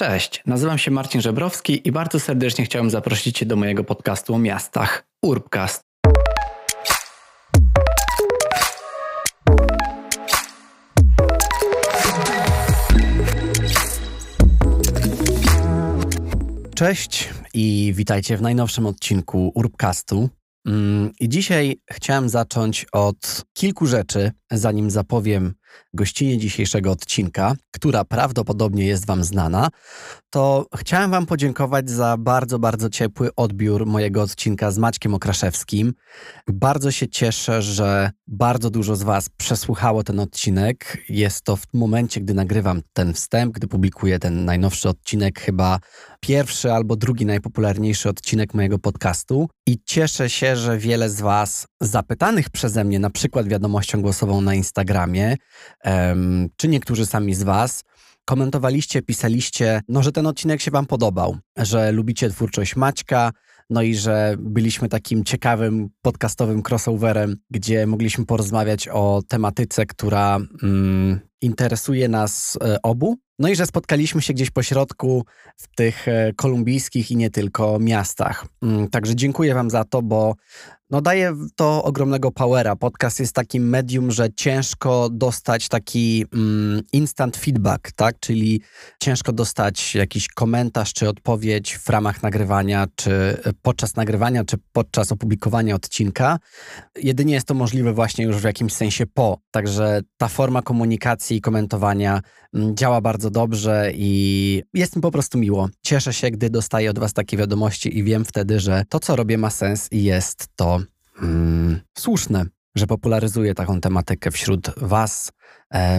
Cześć, nazywam się Marcin Żebrowski i bardzo serdecznie chciałem zaprosić Cię do mojego podcastu o miastach Urbcast. Cześć i witajcie w najnowszym odcinku Urbcastu. Mm, I dzisiaj chciałem zacząć od kilku rzeczy, zanim zapowiem gościnie dzisiejszego odcinka, która prawdopodobnie jest Wam znana, to chciałem Wam podziękować za bardzo, bardzo ciepły odbiór mojego odcinka z Maćkiem Okraszewskim. Bardzo się cieszę, że bardzo dużo z Was przesłuchało ten odcinek. Jest to w momencie, gdy nagrywam ten wstęp, gdy publikuję ten najnowszy odcinek, chyba pierwszy albo drugi najpopularniejszy odcinek mojego podcastu. I cieszę się, że wiele z Was zapytanych przeze mnie, na przykład wiadomością głosową na Instagramie, czy niektórzy sami z Was, komentowaliście, pisaliście, no, że ten odcinek się Wam podobał, że lubicie twórczość Maćka, no i że byliśmy takim ciekawym podcastowym crossoverem, gdzie mogliśmy porozmawiać o tematyce, która mm, interesuje nas e, obu. No i że spotkaliśmy się gdzieś po środku w tych e, kolumbijskich i nie tylko miastach. Mm, także dziękuję Wam za to, bo no daje to ogromnego powera. Podcast jest takim medium, że ciężko dostać taki mm, instant feedback, tak? Czyli ciężko dostać jakiś komentarz czy odpowiedź w ramach nagrywania, czy podczas nagrywania, czy podczas opublikowania odcinka. Jedynie jest to możliwe właśnie już w jakimś sensie po. Także ta forma komunikacji i komentowania mm, działa bardzo dobrze i jest mi po prostu miło. Cieszę się, gdy dostaję od Was takie wiadomości i wiem wtedy, że to, co robię, ma sens i jest to mm, słuszne, że popularyzuję taką tematykę wśród Was,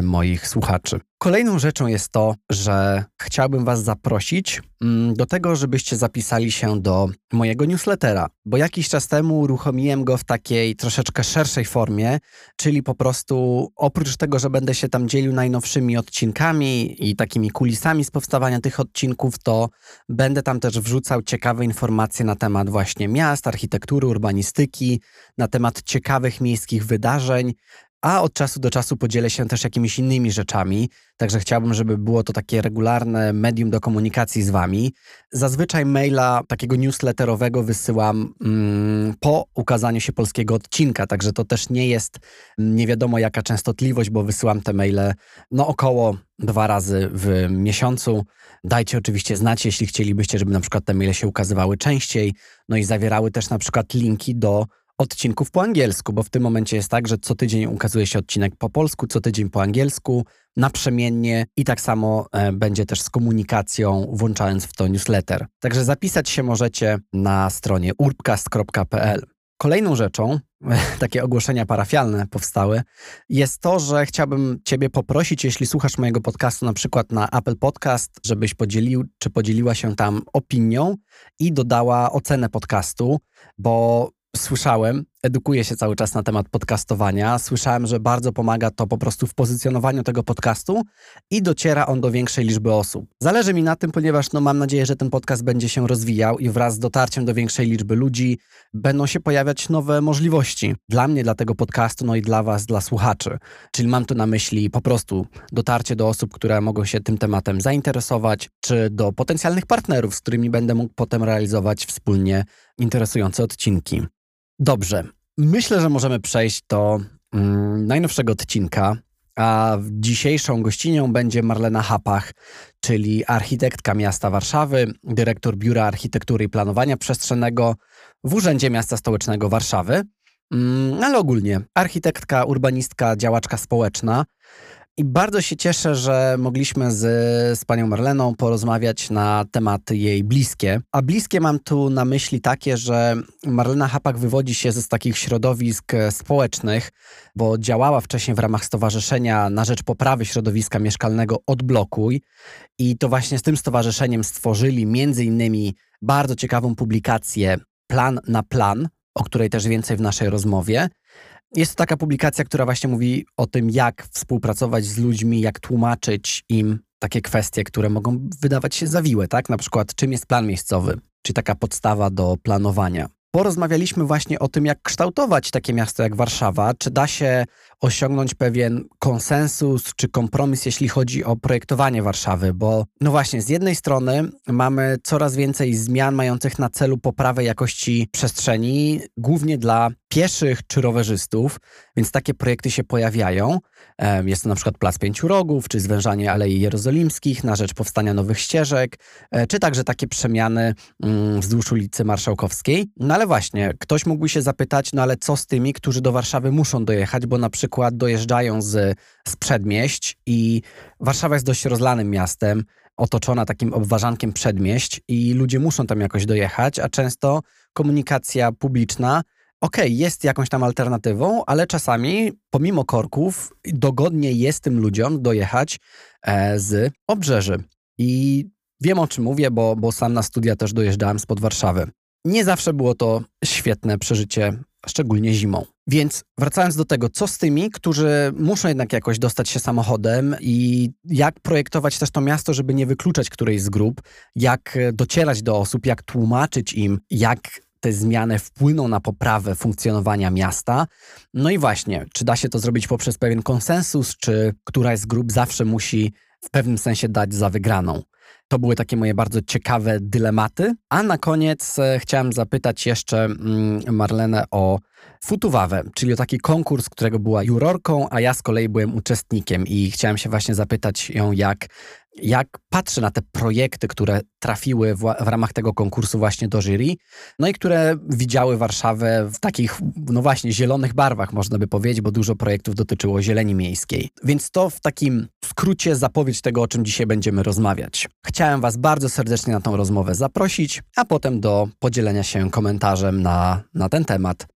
moich słuchaczy. Kolejną rzeczą jest to, że chciałbym Was zaprosić mm, do tego, żebyście zapisali się do mojego newslettera, bo jakiś czas temu uruchomiłem go w takiej troszeczkę szerszej formie, czyli po prostu oprócz tego, że będę się tam dzielił najnowszymi odcinkami i takimi kulisami z powstawania tych odcinków, to będę tam też wrzucał ciekawe informacje na temat właśnie miast, architektury, urbanistyki, na temat ciekawych miejskich wydarzeń, a od czasu do czasu podzielę się też jakimiś innymi rzeczami, także chciałbym, żeby było to takie regularne medium do komunikacji z Wami. Zazwyczaj maila takiego newsletterowego wysyłam mm, po ukazaniu się polskiego odcinka, także to też nie jest nie wiadomo jaka częstotliwość, bo wysyłam te maile no około dwa razy w miesiącu. Dajcie oczywiście znać, jeśli chcielibyście, żeby na przykład te maile się ukazywały częściej, no i zawierały też na przykład linki do odcinków po angielsku, bo w tym momencie jest tak, że co tydzień ukazuje się odcinek po polsku, co tydzień po angielsku, naprzemiennie i tak samo e, będzie też z komunikacją, włączając w to newsletter. Także zapisać się możecie na stronie urbcast.pl. Kolejną rzeczą, takie ogłoszenia parafialne powstały, jest to, że chciałbym Ciebie poprosić, jeśli słuchasz mojego podcastu na przykład na Apple Podcast, żebyś podzielił czy podzieliła się tam opinią i dodała ocenę podcastu, bo słyszałem, edukuję się cały czas na temat podcastowania. Słyszałem, że bardzo pomaga to po prostu w pozycjonowaniu tego podcastu i dociera on do większej liczby osób. Zależy mi na tym, ponieważ no, mam nadzieję, że ten podcast będzie się rozwijał i wraz z dotarciem do większej liczby ludzi będą się pojawiać nowe możliwości dla mnie, dla tego podcastu, no i dla Was, dla słuchaczy. Czyli mam tu na myśli po prostu dotarcie do osób, które mogą się tym tematem zainteresować, czy do potencjalnych partnerów, z którymi będę mógł potem realizować wspólnie interesujące odcinki. Dobrze, myślę, że możemy przejść do mm, najnowszego odcinka, a dzisiejszą gościnią będzie Marlena Hapach, czyli architektka miasta Warszawy, dyrektor Biura Architektury i Planowania Przestrzennego w Urzędzie Miasta Stołecznego Warszawy, mm, ale ogólnie architektka, urbanistka, działaczka społeczna. I bardzo się cieszę, że mogliśmy z, z panią Marleną porozmawiać na tematy jej bliskie. A bliskie mam tu na myśli takie, że Marlena Hapak wywodzi się z takich środowisk społecznych, bo działała wcześniej w ramach Stowarzyszenia na rzecz poprawy środowiska mieszkalnego Odblokuj. I to właśnie z tym stowarzyszeniem stworzyli między innymi bardzo ciekawą publikację Plan na Plan, o której też więcej w naszej rozmowie. Jest to taka publikacja, która właśnie mówi o tym, jak współpracować z ludźmi, jak tłumaczyć im takie kwestie, które mogą wydawać się zawiłe, tak? Na przykład, czym jest plan miejscowy, czy taka podstawa do planowania. Porozmawialiśmy właśnie o tym, jak kształtować takie miasto jak Warszawa, czy da się osiągnąć pewien konsensus czy kompromis, jeśli chodzi o projektowanie Warszawy, bo no właśnie, z jednej strony mamy coraz więcej zmian mających na celu poprawę jakości przestrzeni, głównie dla pieszych czy rowerzystów, więc takie projekty się pojawiają. Jest to na przykład Plac Pięciu Rogów, czy zwężanie Alei Jerozolimskich na rzecz powstania nowych ścieżek, e, czy także takie przemiany mm, wzdłuż ulicy Marszałkowskiej. No ale właśnie, ktoś mógłby się zapytać, no ale co z tymi, którzy do Warszawy muszą dojechać, bo na przykład dojeżdżają z, z przedmieść i Warszawa jest dość rozlanym miastem, otoczona takim obwarzankiem przedmieść i ludzie muszą tam jakoś dojechać, a często komunikacja publiczna okej, okay, jest jakąś tam alternatywą, ale czasami pomimo korków dogodnie jest tym ludziom dojechać e, z obrzeży. I wiem o czym mówię, bo, bo sam na studia też dojeżdżałem spod Warszawy. Nie zawsze było to świetne przeżycie, szczególnie zimą. Więc wracając do tego, co z tymi, którzy muszą jednak jakoś dostać się samochodem i jak projektować też to miasto, żeby nie wykluczać którejś z grup, jak docierać do osób, jak tłumaczyć im, jak te zmiany wpłyną na poprawę funkcjonowania miasta. No i właśnie, czy da się to zrobić poprzez pewien konsensus, czy któraś z grup zawsze musi w pewnym sensie dać za wygraną. To były takie moje bardzo ciekawe dylematy. A na koniec e, chciałem zapytać jeszcze mm, Marlenę o Futuwawę, czyli o taki konkurs, którego była jurorką, a ja z kolei byłem uczestnikiem i chciałem się właśnie zapytać ją, jak jak patrzę na te projekty, które trafiły w, w, ramach tego konkursu właśnie do jury, no i które widziały Warszawę w takich, no właśnie, zielonych barwach, można by powiedzieć, bo dużo projektów dotyczyło zieleni miejskiej. Więc to w takim skrócie zapowiedź tego, o czym dzisiaj będziemy rozmawiać. Chciałem Was bardzo serdecznie na tą rozmowę zaprosić, a potem do podzielenia się komentarzem na, na ten temat.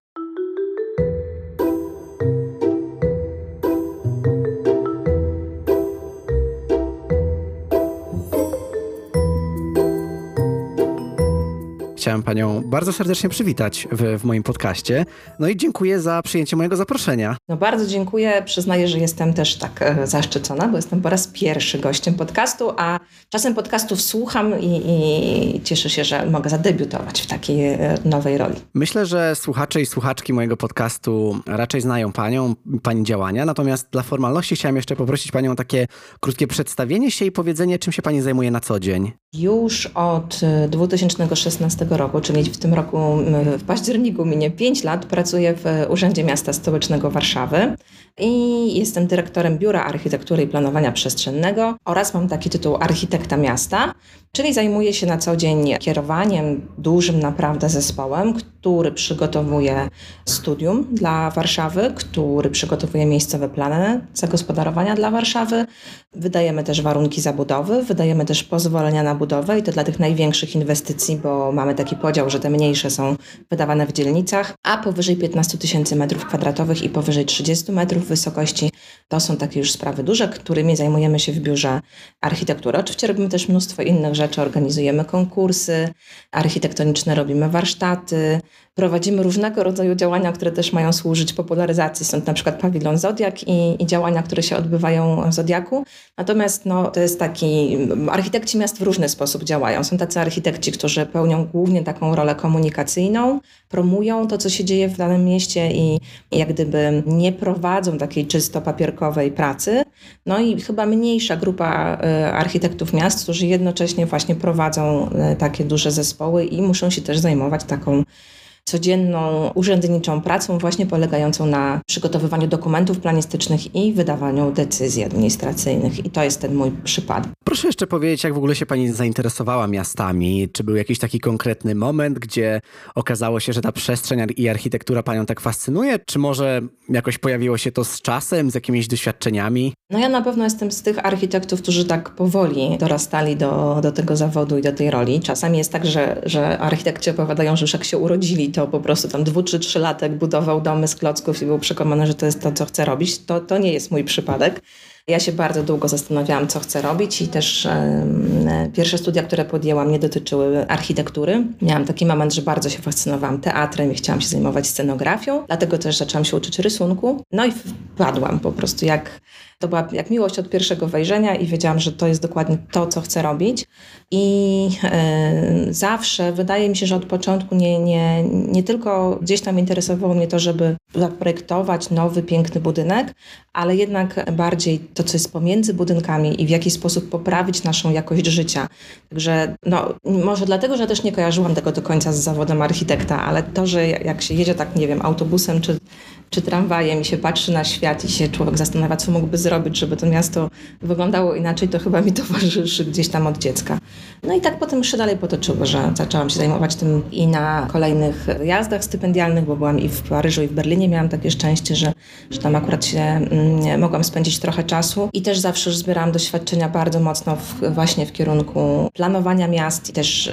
Chciałem Panią bardzo serdecznie przywitać w, w, moim podcaście. No i dziękuję za przyjęcie mojego zaproszenia. No bardzo dziękuję. Przyznaję, że jestem też tak e, zaszczycona, bo jestem po raz pierwszy gościem podcastu, a czasem podcastów słucham i, i cieszę się, że mogę zadebiutować w takiej e, nowej roli. Myślę, że słuchacze i słuchaczki mojego podcastu raczej znają Panią, Pani działania, natomiast dla formalności chciałem jeszcze poprosić Panią o takie krótkie przedstawienie się i powiedzenie, czym się Pani zajmuje na co dzień. Już od 2016 e, roku, czyli w tym roku w październiku minie 5 lat, pracuję w Urzędzie Miasta Stołecznego Warszawy i jestem dyrektorem Biura Architektury i Planowania Przestrzennego oraz mam taki tytuł architekta miasta, czyli zajmuję się na co dzień kierowaniem dużym naprawdę zespołem, który przygotowuje studium dla Warszawy, który przygotowuje miejscowe plany zagospodarowania dla Warszawy. Wydajemy też warunki zabudowy, wydajemy też pozwolenia na budowę i to dla tych największych inwestycji, bo mamy taki podział, że te mniejsze są wydawane w dzielnicach, a powyżej 15 tysięcy metrów kwadratowych i powyżej 30 metrów wysokości to są takie już sprawy duże, którymi zajmujemy się w biurze architektury. Oczywiście robimy też mnóstwo innych rzeczy, organizujemy konkursy architektoniczne, robimy warsztaty, prowadzimy różnego rodzaju działania, które też mają służyć popularyzacji. Są na przykład pawilon Zodiak i, i, działania, które się odbywają w Zodiaku. Natomiast no, to jest taki, architekci miast w różny sposób działają. Są tacy architekci, którzy pełnią głównie taką rolę komunikacyjną, promują to, co się dzieje w danym mieście i, jak gdyby nie prowadzą takiej czysto papierkowej pracy. No i chyba mniejsza grupa y, architektów miast, którzy jednocześnie właśnie prowadzą y, takie duże zespoły i muszą się też zajmować taką codzienną urzędniczą pracą, właśnie polegającą na przygotowywaniu dokumentów planistycznych i wydawaniu decyzji administracyjnych. I to jest ten mój przypadek. Proszę jeszcze powiedzieć, jak w ogóle się Pani zainteresowała miastami? Czy był jakiś taki konkretny moment, gdzie okazało się, że ta przestrzeń i architektura Panią tak fascynuje? Czy może jakoś pojawiło się to z czasem, z jakimiś doświadczeniami? No ja na pewno jestem z tych architektów, którzy tak powoli dorastali do, do tego zawodu i do tej roli. Czasami jest tak, że, że architekci opowiadają, że już jak się urodzili, to po prostu tam dwu czy trzylatek budował domy z klocków i był przekonany, że to jest to, co chce robić. To, to nie jest mój przypadek. Ja się bardzo długo zastanawiałam, co chcę robić i też e, pierwsze studia, które podjęłam, nie dotyczyły architektury. Miałam taki moment, że bardzo się fascynowałam teatrem i chciałam się zajmować scenografią, dlatego też zaczęłam się uczyć rysunku. No i wpadłam po prostu jak to była jak miłość od pierwszego wejrzenia i wiedziałam, że to jest dokładnie to, co chcę robić. I y, zawsze wydaje mi się, że od początku nie, nie, nie tylko gdzieś tam interesowało mnie to, żeby zaprojektować nowy, piękny budynek, ale jednak bardziej to, co jest pomiędzy budynkami i w jaki sposób poprawić naszą jakość życia. Także no, może dlatego, że też nie kojarzyłam tego do końca z zawodem architekta, ale to, że jak się jedzie tak, nie wiem, autobusem czy czy tramwajem i się patrzy na świat i się człowiek zastanawia, co mógłby zrobić, żeby to miasto wyglądało inaczej, to chyba mi towarzyszy gdzieś tam od dziecka. No i tak potem się dalej potoczyło, że zaczęłam się zajmować tym i na kolejnych jazdach stypendialnych, bo byłam i w Paryżu, i w Berlinie. Miałam takie szczęście, że, że tam akurat się mm, mogłam spędzić trochę czasu i też zawsze już zbierałam doświadczenia bardzo mocno w, właśnie w kierunku planowania miast i też y,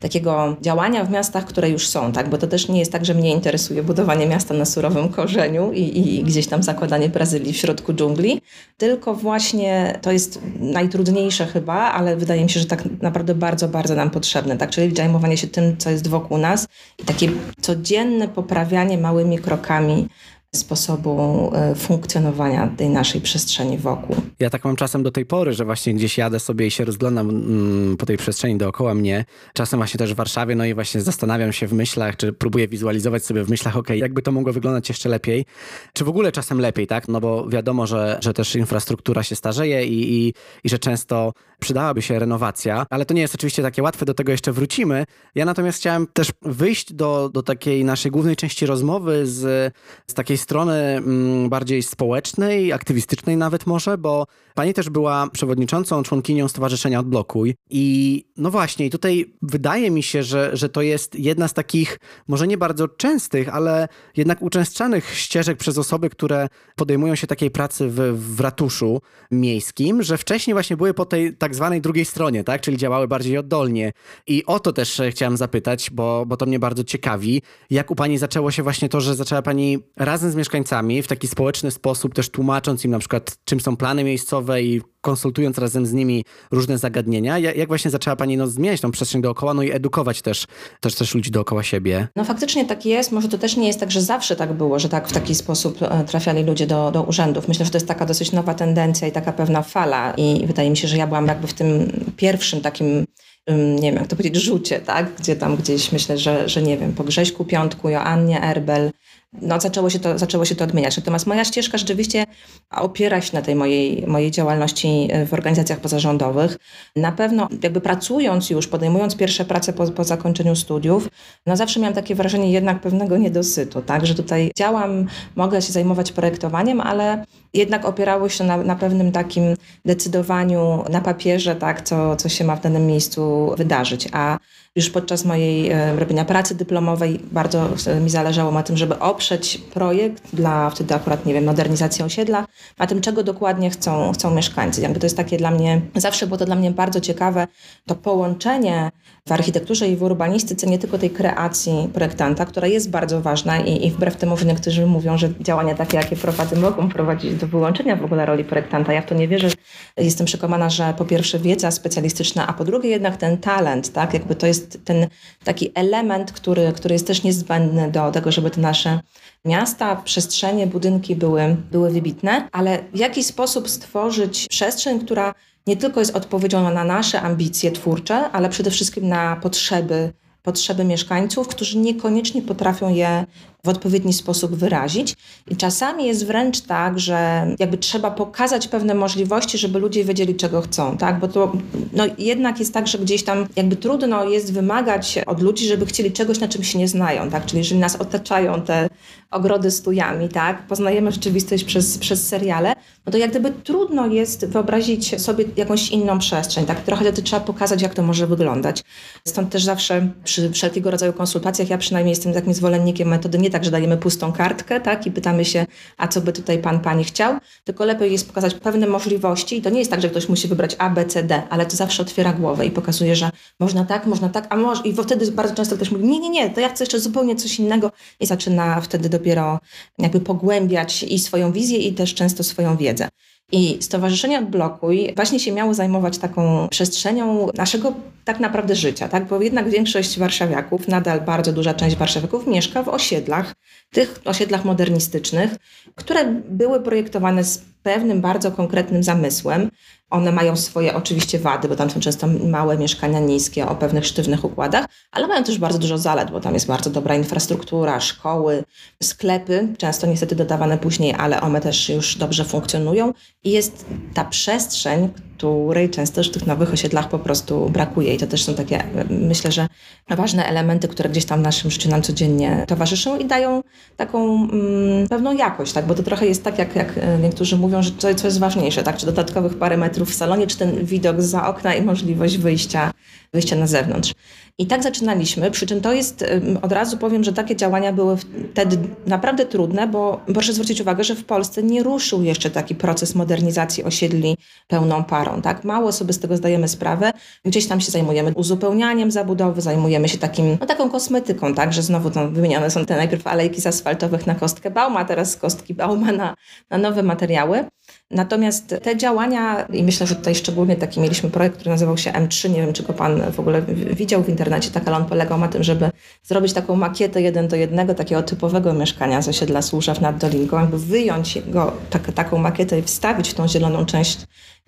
takiego działania w miastach, które już są, tak? Bo to też nie jest tak, że mnie interesuje budowanie miasta na surowym korzeniu i, i gdzieś tam zakładanie Brazylii w środku dżungli, tylko właśnie to jest najtrudniejsze chyba, ale wydaje mi się, że tak naprawdę bardzo, bardzo nam potrzebne, tak? Czyli zajmowanie się tym, co jest wokół nas i takie codzienne poprawianie małymi krokami sposobu e, funkcjonowania tej naszej przestrzeni wokół. Ja tak mam czasem do tej pory, że właśnie gdzieś jadę sobie i się rozglądam mm, po tej przestrzeni dookoła mnie. Czasem właśnie też w Warszawie, no i właśnie zastanawiam się w myślach, czy próbuję wizualizować sobie w myślach, ok, jakby to mogło wyglądać jeszcze lepiej, czy w ogóle czasem lepiej, tak? No bo wiadomo, że, że też infrastruktura się starzeje i, i, i że często przydałaby się renowacja, ale to nie jest oczywiście takie łatwe, do tego jeszcze wrócimy. Ja natomiast chciałem też wyjść do, do takiej naszej głównej części rozmowy z, z takiej strony mm, bardziej społecznej, aktywistycznej nawet może, bo pani też była przewodniczącą, członkinią Stowarzyszenia Odblokuj i no właśnie, tutaj wydaje mi się, że, że to jest jedna z takich, może nie bardzo częstych, ale jednak uczęszczanych ścieżek przez osoby, które podejmują się takiej pracy w, w ratuszu miejskim, że wcześniej właśnie były po tej tak zwanej drugiej stronie, tak, czyli działały bardziej oddolnie. I o to też chciałem zapytać, bo, bo to mnie bardzo ciekawi. Jak u pani zaczęło się właśnie to, że zaczęła pani razem z mieszkańcami w taki społeczny sposób, też tłumacząc im na przykład, czym są plany miejscowe i konsultując razem z nimi różne zagadnienia, jak właśnie zaczęła Pani no, zmieniać tą przestrzeń dookoła, no i edukować też, też, też ludzi dookoła siebie? No faktycznie tak jest. Może to też nie jest tak, że zawsze tak było, że tak w taki sposób e, trafiali ludzie do, do urzędów. Myślę, że to jest taka dosyć nowa tendencja i taka pewna fala i wydaje mi się, że ja byłam jakby w tym pierwszym takim nie wiem, jak to powiedzieć, rzucie, tak? Gdzie tam gdzieś myślę, że, że nie wiem, po Grześku Piątku, Joannie Erbel, no, zaczęło, się to, zaczęło się to odmieniać. Natomiast moja ścieżka rzeczywiście opiera się na tej mojej, mojej działalności e, w organizacjach pozarządowych. Na pewno jakby pracując już, podejmując pierwsze prace po, po zakończeniu studiów, no zawsze miałam takie wrażenie jednak pewnego niedosytu, tak, że tutaj działam, mogę się zajmować projektowaniem, ale jednak opierało się na, na pewnym takim decydowaniu na papierze, tak, co, co się ma w danym miejscu wydarzyć. A już podczas mojej e, robienia pracy dyplomowej bardzo mi zależało na tym, żeby oprzeć projekt dla wtedy akurat, nie wiem, modernizacji osiedla, na tym, czego dokładnie chcą, chcą mieszkańcy. Jakby to jest takie dla mnie, zawsze było to dla mnie bardzo ciekawe, to połączenie w architekturze i w urbanistyce nie tylko tej kreacji projektanta, która jest bardzo ważna i, i wbrew temu, niektórzy mówią, że działania takie, jakie prowadzę, mogą prowadzić do wyłączenia w ogóle roli projektanta. Ja w to nie wierzę. Jestem przekonana, że po pierwsze wiedza specjalistyczna, a po drugie jednak ten talent, tak? Jakby to jest ten taki element, który, który jest też niezbędny do tego, żeby te nasze miasta, przestrzenie, budynki były, były wybitne, ale w jaki sposób stworzyć przestrzeń, która nie tylko jest odpowiedzią na nasze ambicje twórcze, ale przede wszystkim na potrzeby potrzeby mieszkańców, którzy niekoniecznie potrafią je w odpowiedni sposób wyrazić. I czasami jest wręcz tak, że jakby trzeba pokazać pewne możliwości, żeby ludzie wiedzieli, czego chcą, tak? Bo to no, jednak jest tak, że gdzieś tam jakby trudno jest wymagać od ludzi, żeby chcieli czegoś, na czym się nie znają, tak? Czyli jeżeli nas otaczają te ogrody stujami, tak? Poznajemy rzeczywistość przez, przez seriale, no to jak gdyby trudno jest wyobrazić sobie jakąś inną przestrzeń, tak? Trochę to trzeba pokazać, jak to może wyglądać. Stąd też zawsze przy wszelkiego rodzaju konsultacjach, ja przynajmniej jestem takim zwolennikiem metody nie tak, że dajemy pustą kartkę, tak? I pytamy się, a co by tutaj pan, pani chciał? Tylko lepiej jest pokazać pewne możliwości i to nie jest tak, że ktoś musi wybrać A, B, C, D, ale to zawsze otwiera głowę i pokazuje, że można tak, można tak, a może... I wtedy bardzo często ktoś mówi, nie, nie, nie, to ja chcę jeszcze zupełnie coś innego i zaczyna wtedy dopiero jakby pogłębiać i swoją wizję i też często swoją wiedzę. I Stowarzyszenie Odblokuj właśnie się miało zajmować taką przestrzenią naszego tak naprawdę życia, tak? bo jednak większość warszawiaków, nadal bardzo duża część warszawiaków mieszka w osiedlach, tych osiedlach modernistycznych, które były projektowane z pewnym bardzo konkretnym zamysłem. One mają swoje oczywiście wady, bo tam są często małe mieszkania niskie o pewnych sztywnych układach, ale mają też bardzo dużo zalet, bo tam jest bardzo dobra infrastruktura, szkoły, sklepy, często niestety dodawane później, ale one też już dobrze funkcjonują i jest ta przestrzeń, której często już w tych nowych osiedlach po prostu brakuje. I to też są takie, myślę, że ważne elementy, które gdzieś tam w naszym życiu nam codziennie towarzyszą i dają taką mm, pewną jakość, tak? bo to trochę jest tak, jak, jak niektórzy mówią, że co, co jest ważniejsze, tak? czy dodatkowych parę metrów w salonie, czy ten widok za okna i możliwość wyjścia, wyjścia na zewnątrz. I tak zaczynaliśmy, przy czym to jest, od razu powiem, że takie działania były wtedy naprawdę trudne, bo proszę zwrócić uwagę, że w Polsce nie ruszył jeszcze taki proces modernizacji osiedli pełną parą. Tak? Mało sobie z tego zdajemy sprawę. Gdzieś tam się zajmujemy uzupełnianiem zabudowy, zajmujemy się takim, no, taką kosmetyką, tak? że znowu tam wymienione są te najpierw alejki z asfaltowych na kostkę Bauma, teraz z kostki Bauma na, na nowe materiały. Natomiast te działania, i myślę, że tutaj szczególnie taki mieliśmy projekt, który nazywał się M3, nie wiem, czy go Pan w ogóle widział w internecie, tak, ale on polegał na tym, żeby zrobić taką makietę jeden do jednego, takiego typowego mieszkania z osiedla Służew nad Dolinką, jakby wyjąć go, tak, taką makietę i wstawić w tą zieloną część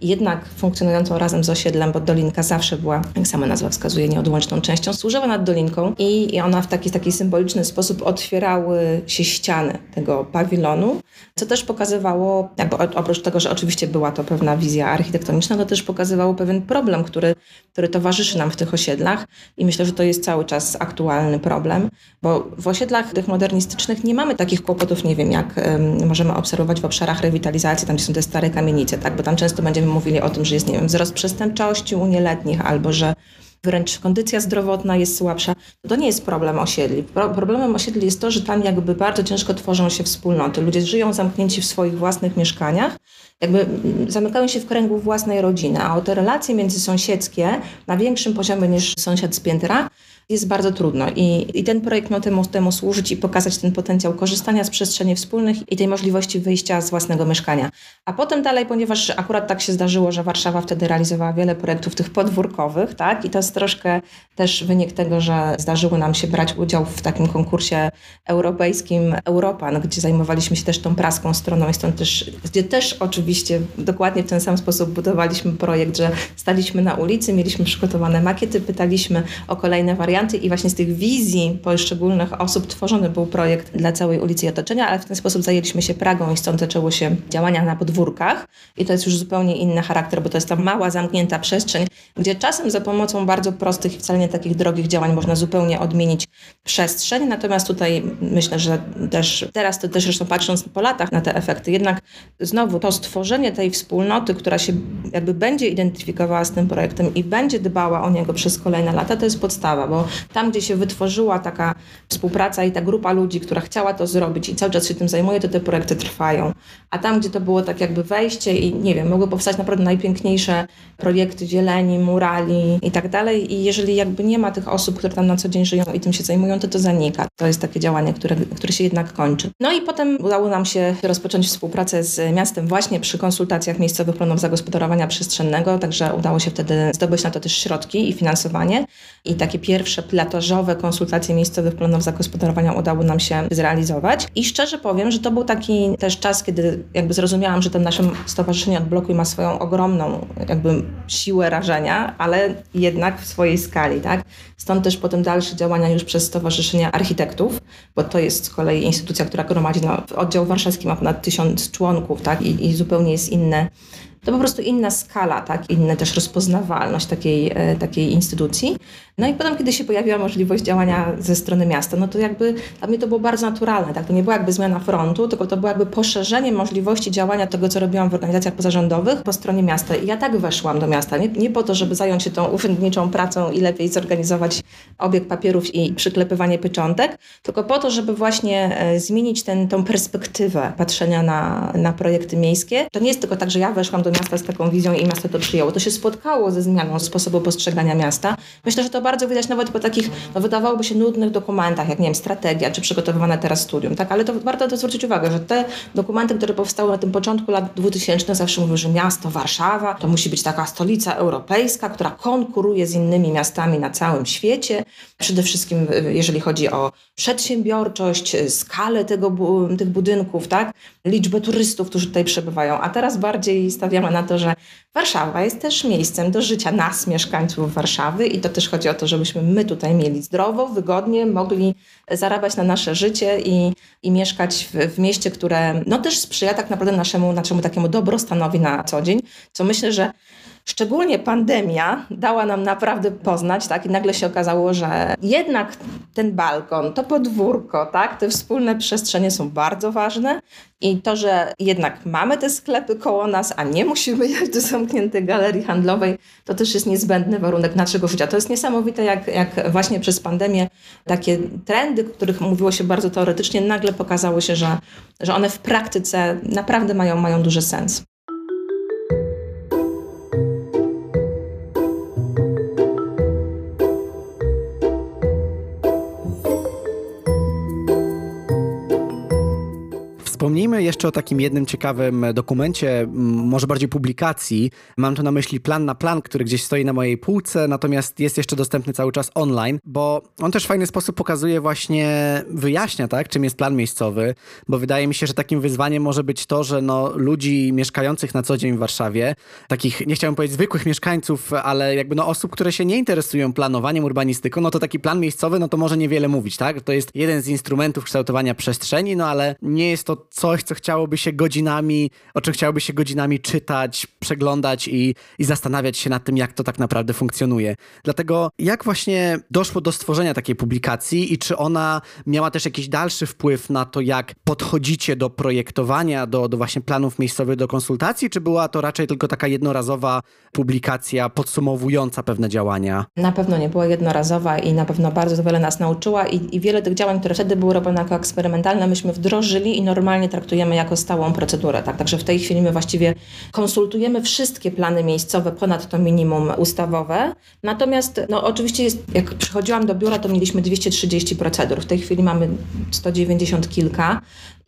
jednak funkcjonującą razem z osiedlem, bo Dolinka zawsze była, jak sama nazwa wskazuje, nieodłączną częścią, służyła nad Dolinką i ona w taki, taki symboliczny sposób otwierały się ściany tego pawilonu, co też pokazywało, jakby oprócz tego, że oczywiście była to pewna wizja architektoniczna, to też pokazywało pewien problem, który, który towarzyszy nam w tych osiedlach i myślę, że to jest cały czas aktualny problem, bo w osiedlach tych modernistycznych nie mamy takich kłopotów, nie wiem, jak um, możemy obserwować w obszarach rewitalizacji, tam gdzie są te stare kamienice, tak, bo tam często będziemy będziemy mówili o tym, że jest, nie wiem, wzrost przestępczości u nieletnich albo że wręcz kondycja zdrowotna jest słabsza, to nie jest problem osiedli. Problemem osiedli jest to, że tam jakby bardzo ciężko tworzą się wspólnoty. Ludzie żyją zamknięci w swoich własnych mieszkaniach, jakby zamykają się w kręgu własnej rodziny, a o te relacje międzysąsiedzkie na większym poziomie niż sąsiad z piętra jest bardzo trudno. I, i ten projekt miał temu, temu służyć i pokazać ten potencjał korzystania z przestrzeni wspólnych i tej możliwości wyjścia z własnego mieszkania. A potem dalej, ponieważ akurat tak się zdarzyło, że Warszawa wtedy realizowała wiele projektów tych podwórkowych, tak? I to jest troszkę też wynik tego, że zdarzyło nam się brać udział w takim konkursie europejskim Europan, gdzie zajmowaliśmy się też tą praską stroną i stąd też, gdzie też oczywiście dokładnie w ten sam sposób budowaliśmy projekt, że staliśmy na ulicy, mieliśmy przygotowane makiety, pytaliśmy o kolejne warianty, warianty i właśnie z tych wizji poszczególnych osób tworzony był projekt dla całej ulicy i otoczenia, ale w ten sposób zajęliśmy się Pragą i stąd zaczęło się działania na podwórkach. I to jest już zupełnie inny charakter, bo to jest ta mała, zamknięta przestrzeń, gdzie czasem za pomocą bardzo prostych i wcale nie takich drogich działań można zupełnie odmienić przestrzeń, natomiast tutaj myślę, że też teraz to też zresztą patrząc po latach na te efekty, jednak znowu to stworzenie tej wspólnoty, która się jakby będzie identyfikowała z tym projektem i będzie dbała o niego przez kolejne lata, to jest podstawa, bo tam, gdzie się wytworzyła taka współpraca i ta grupa ludzi, która chciała to zrobić i cały czas się tym zajmuje, to te projekty trwają. A tam, gdzie to było tak jakby wejście i nie wiem, mogły powstać naprawdę najpiękniejsze projekty zieleni, murali i tak dalej i jeżeli jakby nie ma tych osób, które tam na co dzień żyją i tym się zajmują, to to zanika. To jest takie działanie, które, które się jednak kończy. No i potem udało nam się rozpocząć współpracę z miastem właśnie przy konsultacjach miejscowych planów zagospodarowania przestrzennego, także udało się wtedy zdobyć na to też środki i finansowanie i takie pierwsze pierwsze pilotażowe konsultacje miejscowych planów zagospodarowania udało nam się zrealizować. I szczerze powiem, że to był taki też czas, kiedy jakby zrozumiałam, że ten nasze stowarzyszenie Odblokuj ma swoją ogromną jakby siłę rażenia, ale jednak w swojej skali, tak? Stąd też potem dalsze działania już przez Stowarzyszenie Architektów, bo to jest z kolei instytucja, która gromadzi, no, oddział warszawski ma ponad tysiąc członków, tak? I, i zupełnie jest inne to po prostu inna skala, tak, inna też rozpoznawalność takiej, e, takiej instytucji. No i potem, kiedy się pojawiła możliwość działania ze strony miasta, no to jakby dla mnie to było bardzo naturalne, tak, to nie była jakby zmiana frontu, tylko to było jakby poszerzenie możliwości działania tego, co robiłam w organizacjach pozarządowych po stronie miasta. I ja tak weszłam do miasta, nie, nie po to, żeby zająć się tą urzędniczą pracą i lepiej zorganizować obieg papierów i przyklepywanie pieczątek, tylko po to, żeby właśnie e, zmienić tą perspektywę patrzenia na, na projekty miejskie. To nie jest tylko tak, że ja weszłam do miasta z taką wizją i miasto to przyjęło. To się spotkało ze zmianą sposobu postrzegania miasta. Myślę, że to bardzo widać nawet po takich, no wydawałoby się nudnych dokumentach, jak nie wiem, strategia, czy przygotowywane teraz studium, tak? Ale to warto to zwrócić uwagę, że te dokumenty, które powstały na tym początku lat 2000 zawsze mówiły, że miasto Warszawa to musi być taka stolica europejska, która konkuruje z innymi miastami na całym świecie. Przede wszystkim jeżeli chodzi o przedsiębiorczość, skalę tego, tych budynków, tak? Liczbę turystów, którzy tutaj przebywają. A teraz bardziej stawiamy na to, że Warszawa jest też miejscem do życia nas, mieszkańców Warszawy i to też chodzi o to, żebyśmy my tutaj mieli zdrowo, wygodnie, mogli zarabiać na nasze życie i, i mieszkać w, w mieście, które no też sprzyja tak naprawdę naszemu, naszemu takiemu dobrostanowi na co dzień, co myślę, że Szczególnie pandemia dała nam naprawdę poznać, tak? I nagle się okazało, że jednak ten balkon, to podwórko, tak? Te wspólne przestrzenie są bardzo ważne i to, że jednak mamy te sklepy koło nas, a nie musimy jechać do zamkniętej galerii handlowej, to też jest niezbędny warunek naszego życia. To jest niesamowite, jak, jak właśnie przez pandemię takie trendy, o których mówiło się bardzo teoretycznie, nagle pokazało się, że, że one w praktyce naprawdę mają, mają duży sens. Wspomnijmy jeszcze o takim jednym ciekawym dokumencie, może bardziej publikacji. Mam tu na myśli plan na plan, który gdzieś stoi na mojej półce, natomiast jest jeszcze dostępny cały czas online, bo on też w fajny sposób pokazuje właśnie, wyjaśnia, tak, czym jest plan miejscowy, bo wydaje mi się, że takim wyzwaniem może być to, że no, ludzi mieszkających na co dzień w Warszawie, takich, nie chciałbym powiedzieć zwykłych mieszkańców, ale jakby no osób, które się nie interesują planowaniem, urbanistyką, no to taki plan miejscowy, no to może niewiele mówić, tak? To jest jeden z instrumentów kształtowania przestrzeni, no ale nie jest to coś, co chciałoby się godzinami, o czym chciałoby się godzinami czytać, przeglądać i, i zastanawiać się nad tym, jak to tak naprawdę funkcjonuje. Dlatego jak właśnie doszło do stworzenia takiej publikacji i czy ona miała też jakiś dalszy wpływ na to, jak podchodzicie do projektowania, do, do właśnie planów miejscowych, do konsultacji, czy była to raczej tylko taka jednorazowa publikacja podsumowująca pewne działania? Na pewno nie była jednorazowa i na pewno bardzo wiele nas nauczyła i, i wiele tych działań, które wtedy były robione jako eksperymentalne, myśmy wdrożyli i normalnie traktujemy jako stałą procedurę. Tak? Także w tej chwili my właściwie konsultujemy wszystkie plany miejscowe ponad to minimum ustawowe. Natomiast no, oczywiście jest, jak przychodziłam do biura, to mieliśmy 230 procedur. W tej chwili mamy 190 kilka.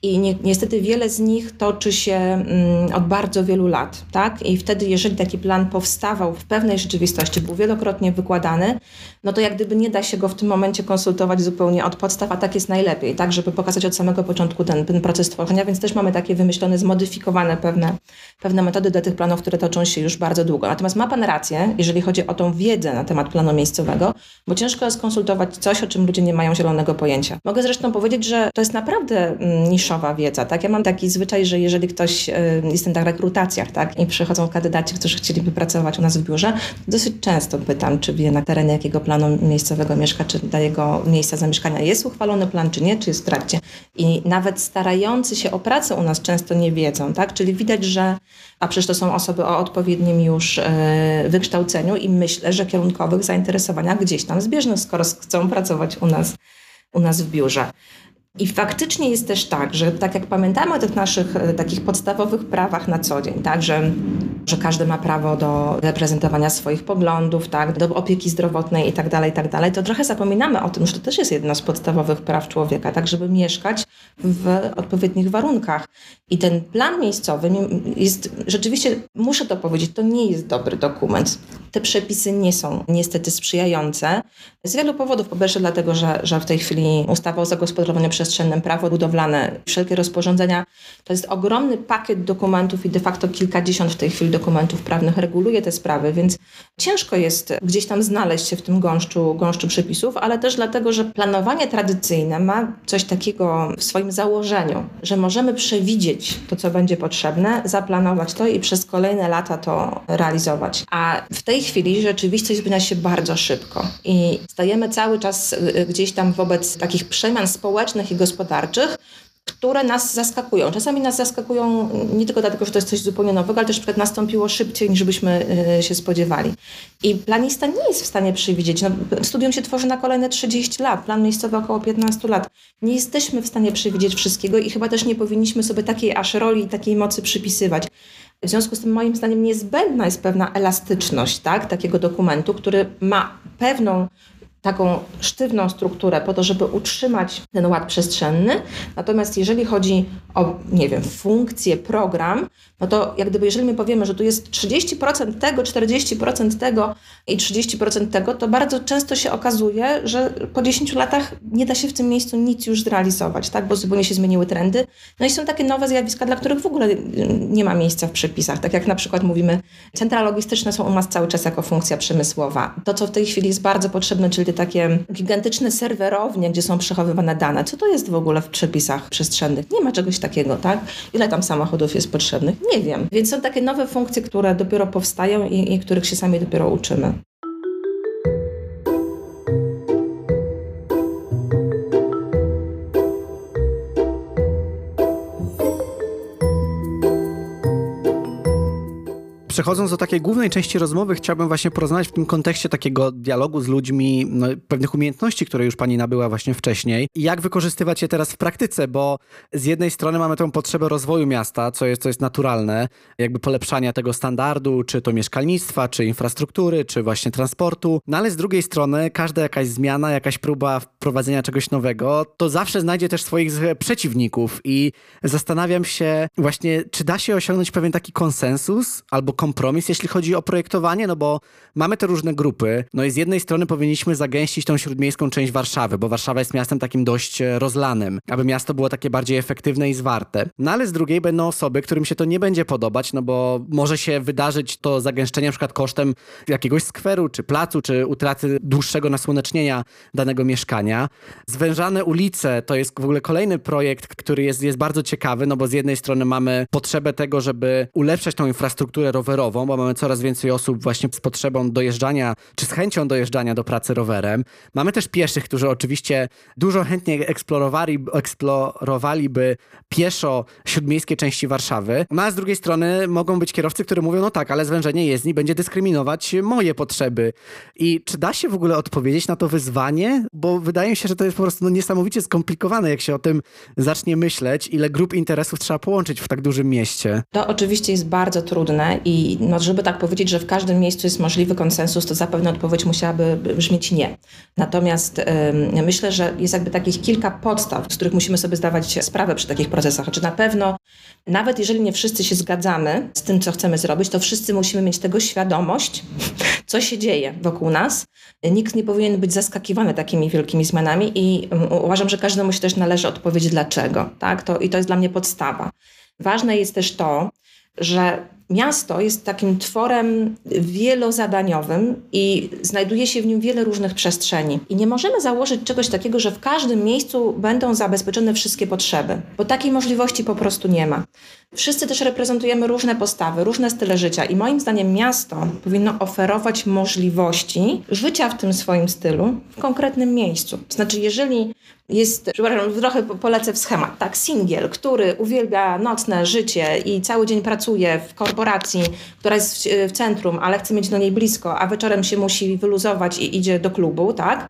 I ni niestety wiele z nich toczy się mm, od bardzo wielu lat, tak? I wtedy, jeżeli taki plan powstawał w pewnej rzeczywistości, był wielokrotnie wykładany, no to jak gdyby nie da się go w tym momencie konsultować zupełnie od podstaw, a tak jest najlepiej, tak? Żeby pokazać od samego początku ten, ten proces tworzenia, więc też mamy takie wymyślone, zmodyfikowane pewne, pewne metody do tych planów, które toczą się już bardzo długo. Natomiast ma Pan rację, jeżeli chodzi o tą wiedzę na temat planu miejscowego, bo ciężko jest konsultować coś, o czym ludzie nie mają zielonego pojęcia. Mogę zresztą powiedzieć, że to jest naprawdę mm, niż niszowa wiedza, tak? Ja mam taki zwyczaj, że jeżeli ktoś, e, jestem na rekrutacjach, tak? I przychodzą kandydaci, którzy chcieliby pracować u nas w biurze, dosyć często pytam, czy wie na terenie jakiego planu miejscowego mieszka, czy dla jego miejsca zamieszkania jest uchwalony plan, czy nie, czy jest w trakcie. I nawet starający się o pracę u nas często nie wiedzą, tak? Czyli widać, że, a przecież to są osoby o odpowiednim już e, wykształceniu i myślę, że kierunkowych zainteresowaniach gdzieś tam zbieżnych, skoro chcą pracować u nas, u nas w biurze. I faktycznie jest też tak, że tak jak pamiętamy o tych naszych e, takich podstawowych prawach na co dzień, tak, że, że każdy ma prawo do reprezentowania swoich poglądów, tak, do opieki zdrowotnej i tak dalej, i tak to trochę zapominamy o tym, że to też jest jedno z podstawowych praw człowieka, tak, żeby mieszkać w odpowiednich warunkach. I ten plan miejscowy jest, rzeczywiście, muszę to powiedzieć, to nie jest dobry dokument. Te przepisy nie są niestety sprzyjające z wielu powodów. Po pierwsze dlatego, że, że w tej chwili ustawa o zagospodarowaniu przestrzennym, prawo budowlane, wszelkie rozporządzenia, to jest ogromny pakiet dokumentów i de facto kilkadziesiąt w tej chwili dokumentów prawnych reguluje te sprawy, więc ciężko jest gdzieś tam znaleźć się w tym gąszczu, gąszczu przepisów, ale też dlatego, że planowanie tradycyjne ma coś takiego w swoim założeniu, że możemy przewidzieć to, co będzie potrzebne, zaplanować to i przez kolejne lata to realizować. A w tej chwili rzeczywistość zmienia się bardzo szybko i stajemy cały czas y, gdzieś tam wobec takich przemian społecznych i gospodarczych, które nas zaskakują. Czasami nas zaskakują nie tylko dlatego, że to jest coś zupełnie nowego, ale też przykład nastąpiło szybciej niż byśmy y, się spodziewali. I planista nie jest w stanie przewidzieć. No, studium się tworzy na kolejne 30 lat, plan miejscowy około 15 lat. Nie jesteśmy w stanie przewidzieć wszystkiego i chyba też nie powinniśmy sobie takiej aż roli i takiej mocy przypisywać. W związku z tym moim zdaniem niezbędna jest pewna elastyczność tak, takiego dokumentu, który ma pewną taką sztywną strukturę po to, żeby utrzymać ten ład przestrzenny. Natomiast jeżeli chodzi o, nie wiem, funkcję, program, no to jak gdyby jeżeli my powiemy, że tu jest 30% tego, 40% tego i 30% tego, to bardzo często się okazuje, że po 10 latach nie da się w tym miejscu nic już zrealizować, tak? bo zupełnie się zmieniły trendy. No i są takie nowe zjawiska, dla których w ogóle nie ma miejsca w przepisach. Tak jak na przykład mówimy, centra logistyczne są u nas cały czas jako funkcja przemysłowa. To, co w tej chwili jest bardzo potrzebne, czyli takie gigantyczne serwerownie, gdzie są przechowywane dane. Co to jest w ogóle w przepisach przestrzennych? Nie ma czegoś takiego, tak? Ile tam samochodów jest potrzebnych? Nie wiem. Więc są takie nowe funkcje, które dopiero powstają i, i których się sami dopiero uczymy. Przechodząc do takiej głównej części rozmowy, chciałbym właśnie porozmawiać w tym kontekście takiego dialogu z ludźmi, no, pewnych umiejętności, które już pani nabyła właśnie wcześniej. I jak wykorzystywać je teraz w praktyce, bo z jednej strony mamy tą potrzebę rozwoju miasta, co jest, co jest naturalne, jakby polepszania tego standardu, czy to mieszkalnictwa, czy infrastruktury, czy właśnie transportu, no ale z drugiej strony każda jakaś zmiana, jakaś próba wprowadzenia czegoś nowego, to zawsze znajdzie też swoich przeciwników. I zastanawiam się właśnie, czy da się osiągnąć pewien taki konsensus albo kompromis, jeśli chodzi o projektowanie, no bo mamy te różne grupy. No i z jednej strony powinniśmy zagęścić tą śródmiejską część Warszawy, bo Warszawa jest miastem takim dość e, rozlanym, aby miasto było takie bardziej efektywne i zwarte. No ale z drugiej będą osoby, którym się to nie będzie podobać, no bo może się wydarzyć to zagęszczenie na przykład kosztem jakiegoś skweru, czy placu, czy utraty dłuższego nasłonecznienia danego mieszkania. Zwężane ulice to jest w ogóle kolejny projekt, który jest, jest bardzo ciekawy, no bo z jednej strony mamy potrzebę tego, żeby ulepszać tą infrastrukturę rowerową, rowerową, bo mamy coraz więcej osób właśnie z potrzebą dojeżdżania, czy z chęcią dojeżdżania do pracy rowerem. Mamy też pieszych, którzy oczywiście dużo chętniej eksplorowali, eksplorowaliby pieszo śródmiejskie części Warszawy. No a z drugiej strony mogą być kierowcy, którzy mówią, no tak, ale zwężenie jezdni będzie dyskryminować moje potrzeby. I czy da się w ogóle odpowiedzieć na to wyzwanie? Bo wydaje mi się, że to jest po prostu no, niesamowicie skomplikowane, jak się o tym zacznie myśleć, ile grup interesów trzeba połączyć w tak dużym mieście. To oczywiście jest bardzo trudne i i no, żeby tak powiedzieć, że w każdym miejscu jest możliwy konsensus, to zapewne odpowiedź musiałaby brzmieć nie. Natomiast myślę, że jest jakby takich kilka podstaw, z których musimy sobie zdawać sprawę przy takich procesach. Czy znaczy, na pewno, nawet jeżeli nie wszyscy się zgadzamy z tym, co chcemy zrobić, to wszyscy musimy mieć tego świadomość, co się dzieje wokół nas. Nikt nie powinien być zaskakiwany takimi wielkimi zmianami i uważam, że każdemu się też należy odpowiedzieć dlaczego. Tak? To, I to jest dla mnie podstawa. Ważne jest też to, że miasto jest takim tworem wielozadaniowym i znajduje się w nim wiele różnych przestrzeni. I nie możemy założyć czegoś takiego, że w każdym miejscu będą zabezpieczone wszystkie potrzeby, bo takiej możliwości po prostu nie ma. Wszyscy też reprezentujemy różne postawy, różne style życia i moim zdaniem miasto powinno oferować możliwości życia w tym swoim stylu w konkretnym miejscu. Znaczy, jeżeli jest, przepraszam, trochę polecę w schemat, tak, singiel, który uwielbia nocne życie i cały dzień pracuje w korporacji, która jest w, w centrum, ale chce mieć do niej blisko, a wieczorem się musi wyluzować i idzie do klubu, tak,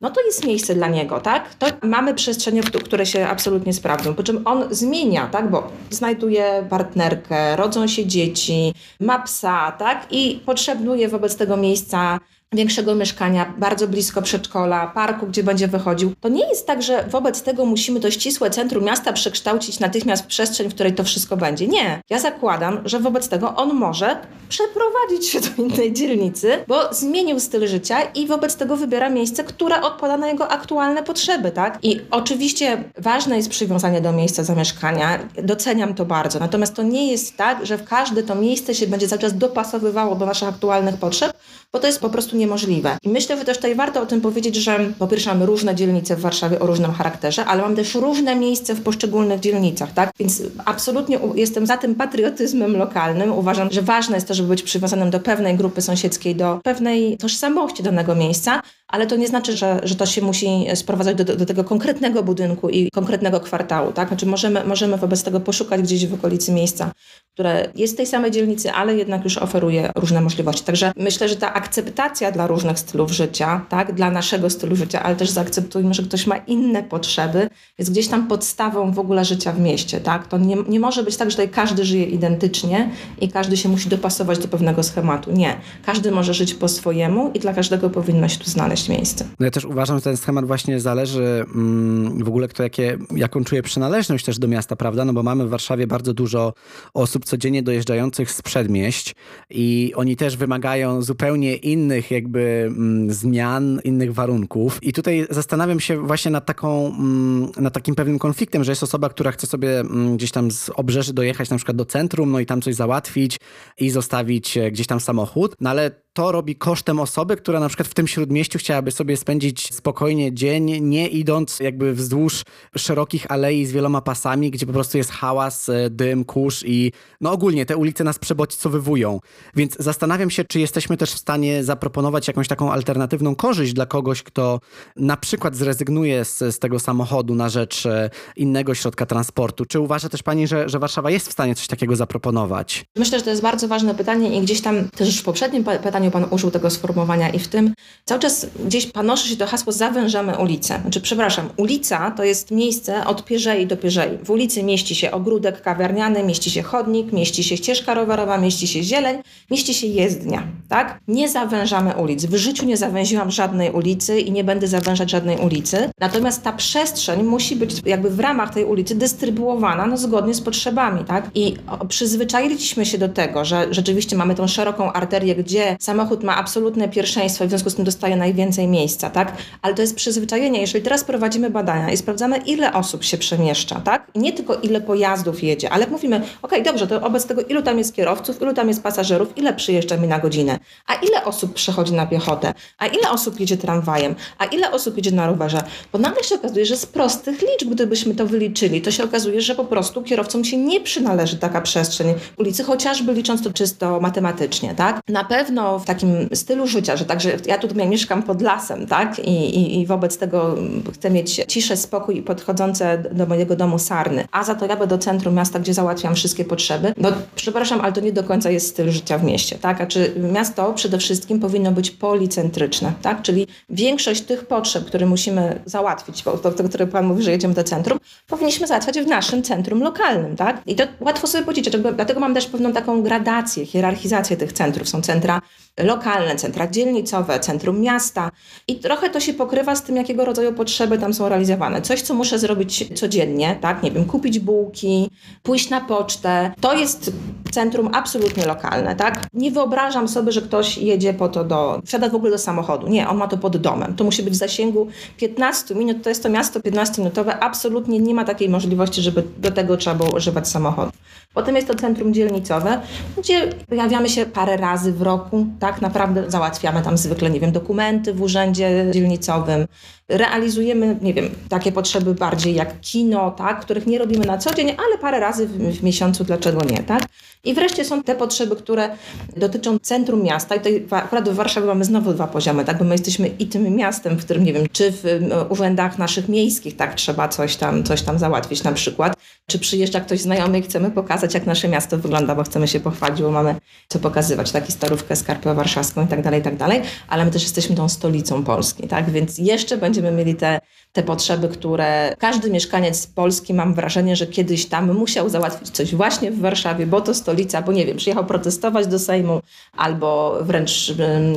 no to jest miejsce dla niego, tak? To mamy przestrzenie, które się absolutnie sprawdzą. Po czym on zmienia, tak? Bo znajduje partnerkę, rodzą się dzieci, ma psa, tak? I potrzebuje wobec tego miejsca większego mieszkania, bardzo blisko przedszkola, parku, gdzie będzie wychodził. To nie jest tak, że wobec tego musimy to ścisłe centrum miasta przekształcić natychmiast w przestrzeń, w której to wszystko będzie. Nie. Ja zakładam, że wobec tego on może przeprowadzić się do innej dzielnicy, bo zmienił styl życia i wobec tego wybiera miejsce, które odpowiada na jego aktualne potrzeby, tak? I oczywiście ważne jest przywiązanie do miejsca zamieszkania. Doceniam to bardzo. Natomiast to nie jest tak, że w każde to miejsce się będzie cały czas dopasowywało do naszych aktualnych potrzeb, bo to jest po prostu niemożliwe. I myślę, że też tutaj warto o tym powiedzieć, że po pierwsze mamy różne dzielnice w Warszawie o różnym charakterze, ale mam też różne miejsca w poszczególnych dzielnicach, tak? Więc absolutnie jestem za tym patriotyzmem lokalnym. Uważam, że ważne jest to, żeby być przywiązanym do pewnej grupy sąsiedzkiej, do pewnej tożsamości danego miejsca, ale to nie znaczy, że, że to się musi sprowadzać do, do tego konkretnego budynku i konkretnego kwartału. Tak? Znaczy możemy, możemy wobec tego poszukać gdzieś w okolicy miejsca, które jest w tej samej dzielnicy, ale jednak już oferuje różne możliwości. Także myślę, że ta akceptacja dla różnych stylów życia, tak? dla naszego stylu życia, ale też zaakceptujmy, że ktoś ma inne potrzeby, jest gdzieś tam podstawą w ogóle życia w mieście. Tak? To nie, nie może być tak, że tutaj każdy żyje identycznie i każdy się musi dopasować do pewnego schematu. Nie. Każdy może żyć po swojemu i dla każdego powinno się tu znaleźć miejsce. No ja też uważam, że ten schemat właśnie zależy mm, w ogóle kto jakie, jaką czuje przynależność też do miasta, prawda? No bo mamy w Warszawie bardzo dużo osób codziennie dojeżdżających z przedmieść i oni też wymagają zupełnie innych jakby mm, zmian, innych warunków. I tutaj zastanawiam się właśnie nad taką, mm, nad takim pewnym konfliktem, że jest osoba, która chce sobie mm, gdzieś tam z obrzeży dojechać na przykład do centrum, no i tam coś załatwić i zostawić e, gdzieś tam samochód, no ale to robi kosztem osoby, która na przykład w tym śródmieściu chciałaby sobie spędzić spokojnie dzień, nie idąc jakby wzdłuż szerokich alei z wieloma pasami, gdzie po prostu jest hałas, e, dym, kurz i no ogólnie te ulice nas przebodźcowywują. Więc zastanawiam się, czy jesteśmy też w stanie zaproponować jakąś taką alternatywną korzyść dla kogoś, kto na przykład zrezygnuje z, z tego samochodu na rzecz e, innego środka transportu. Czy uważa też Pani, że, że Warszawa jest w stanie coś takiego zaproponować? Myślę, że to jest bardzo ważne pytanie i gdzieś tam też już w poprzednim pytaniu Pan użył tego sformułowania i w tym cały czas gdzieś panoszy się to hasło zawężamy ulicę. Znaczy, przepraszam, ulica to jest miejsce od pierzei do pierzei. W ulicy mieści się ogródek kawiarniany, mieści się chodnik, mieści się ścieżka rowerowa, mieści się zieleń, mieści się jezdnia, tak? Nie zawężamy ulic. W życiu nie zawęziłam żadnej ulicy i nie będę zawężać żadnej ulicy. Natomiast ta przestrzeń musi być jakby w ramach tej ulicy dystrybuowana no, zgodnie z potrzebami, tak? I przyzwyczailiśmy się do tego, że rzeczywiście mamy tą szeroką arterię, gdzie samochód ma absolutne pierwszeństwo i w związku z tym dostaje najwięcej miejsca, tak? Ale to jest przyzwyczajenie. Jeżeli teraz prowadzimy badania i sprawdzamy, ile osób się przemieszcza, tak? Nie tylko ile pojazdów jedzie, ale mówimy, ok, dobrze, to wobec tego ilu tam jest kierowców, ilu tam jest pasażerów, ile przyjeżdża mi na godzinę, a ile osób przechodzi na piechotę, a ile osób jedzie tramwajem, a ile osób jedzie na rowerze. Bo nagle się okazuje, że z prostych liczb, gdybyśmy to wyliczyli, to się okazuje, że po prostu kierowcom się nie przynależy taka przestrzeń ulicy, chociażby licząc to czysto matematycznie, tak? Na pewno w takim stylu życia, że także ja tutaj mieszkam pod lasem, tak? I, i, i wobec tego chcę mieć ciszę, spokój podchodzące do mojego domu sarny. A za to jadę do centrum miasta, gdzie załatwiam wszystkie potrzeby. No przepraszam, ale to nie do końca jest styl życia w mieście, tak? A czy miasto przede wszystkim powinno być policentryczne, tak? Czyli większość tych potrzeb, które musimy załatwić, bo to, to, które Pan mówi, że jedziemy do centrum, powinniśmy załatwiać w naszym centrum lokalnym, tak? I to łatwo sobie powiedzieć, dlatego mam też pewną taką gradację, hierarchizację tych centrów. Są centra lokalne, centra dzielnicowe, centrum miasta i trochę to się pokrywa z tym, jakiego rodzaju potrzeby tam są realizowane. Coś, co muszę zrobić codziennie, tak, nie wiem, kupić bułki, pójść na pocztę, to jest centrum absolutnie lokalne, tak. Nie wyobrażam sobie, że ktoś jedzie po to do, wsiada w ogóle do samochodu. Nie, on ma to pod domem. To musi być w zasięgu 15 minut, to jest to miasto 15-minutowe, absolutnie nie ma takiej możliwości, żeby do tego trzeba było używać samochodu. Potem jest to centrum dzielnicowe, gdzie pojawiamy się parę razy w roku, tak? Naprawdę załatwiamy tam zwykle, nie wiem, dokumenty w urzędzie dzielnicowym, realizujemy, nie wiem, takie potrzeby bardziej jak kino, tak, których nie robimy na co dzień, ale parę razy w, w miesiącu, dlaczego nie, tak? I wreszcie są te potrzeby, które dotyczą centrum miasta. I tutaj akurat w Warszawie mamy znowu dwa poziomy, tak, bo my jesteśmy i tym miastem, w którym, nie wiem, czy w urzędach naszych miejskich, tak, trzeba coś tam, coś tam załatwić na przykład, czy przyjeżdża ktoś znajomy i chcemy pokazać, jak nasze miasto wygląda, bo chcemy się pochwalić, bo mamy co pokazywać, tak, starówkę, skarpę warszawską i tak dalej, i tak dalej, ale my też jesteśmy tą stolicą Polski, tak, więc jeszcze będziemy mieli te te potrzeby, które każdy mieszkaniec Polski, mam wrażenie, że kiedyś tam musiał załatwić coś właśnie w Warszawie, bo to stolica, bo nie wiem, przyjechał protestować do Sejmu albo wręcz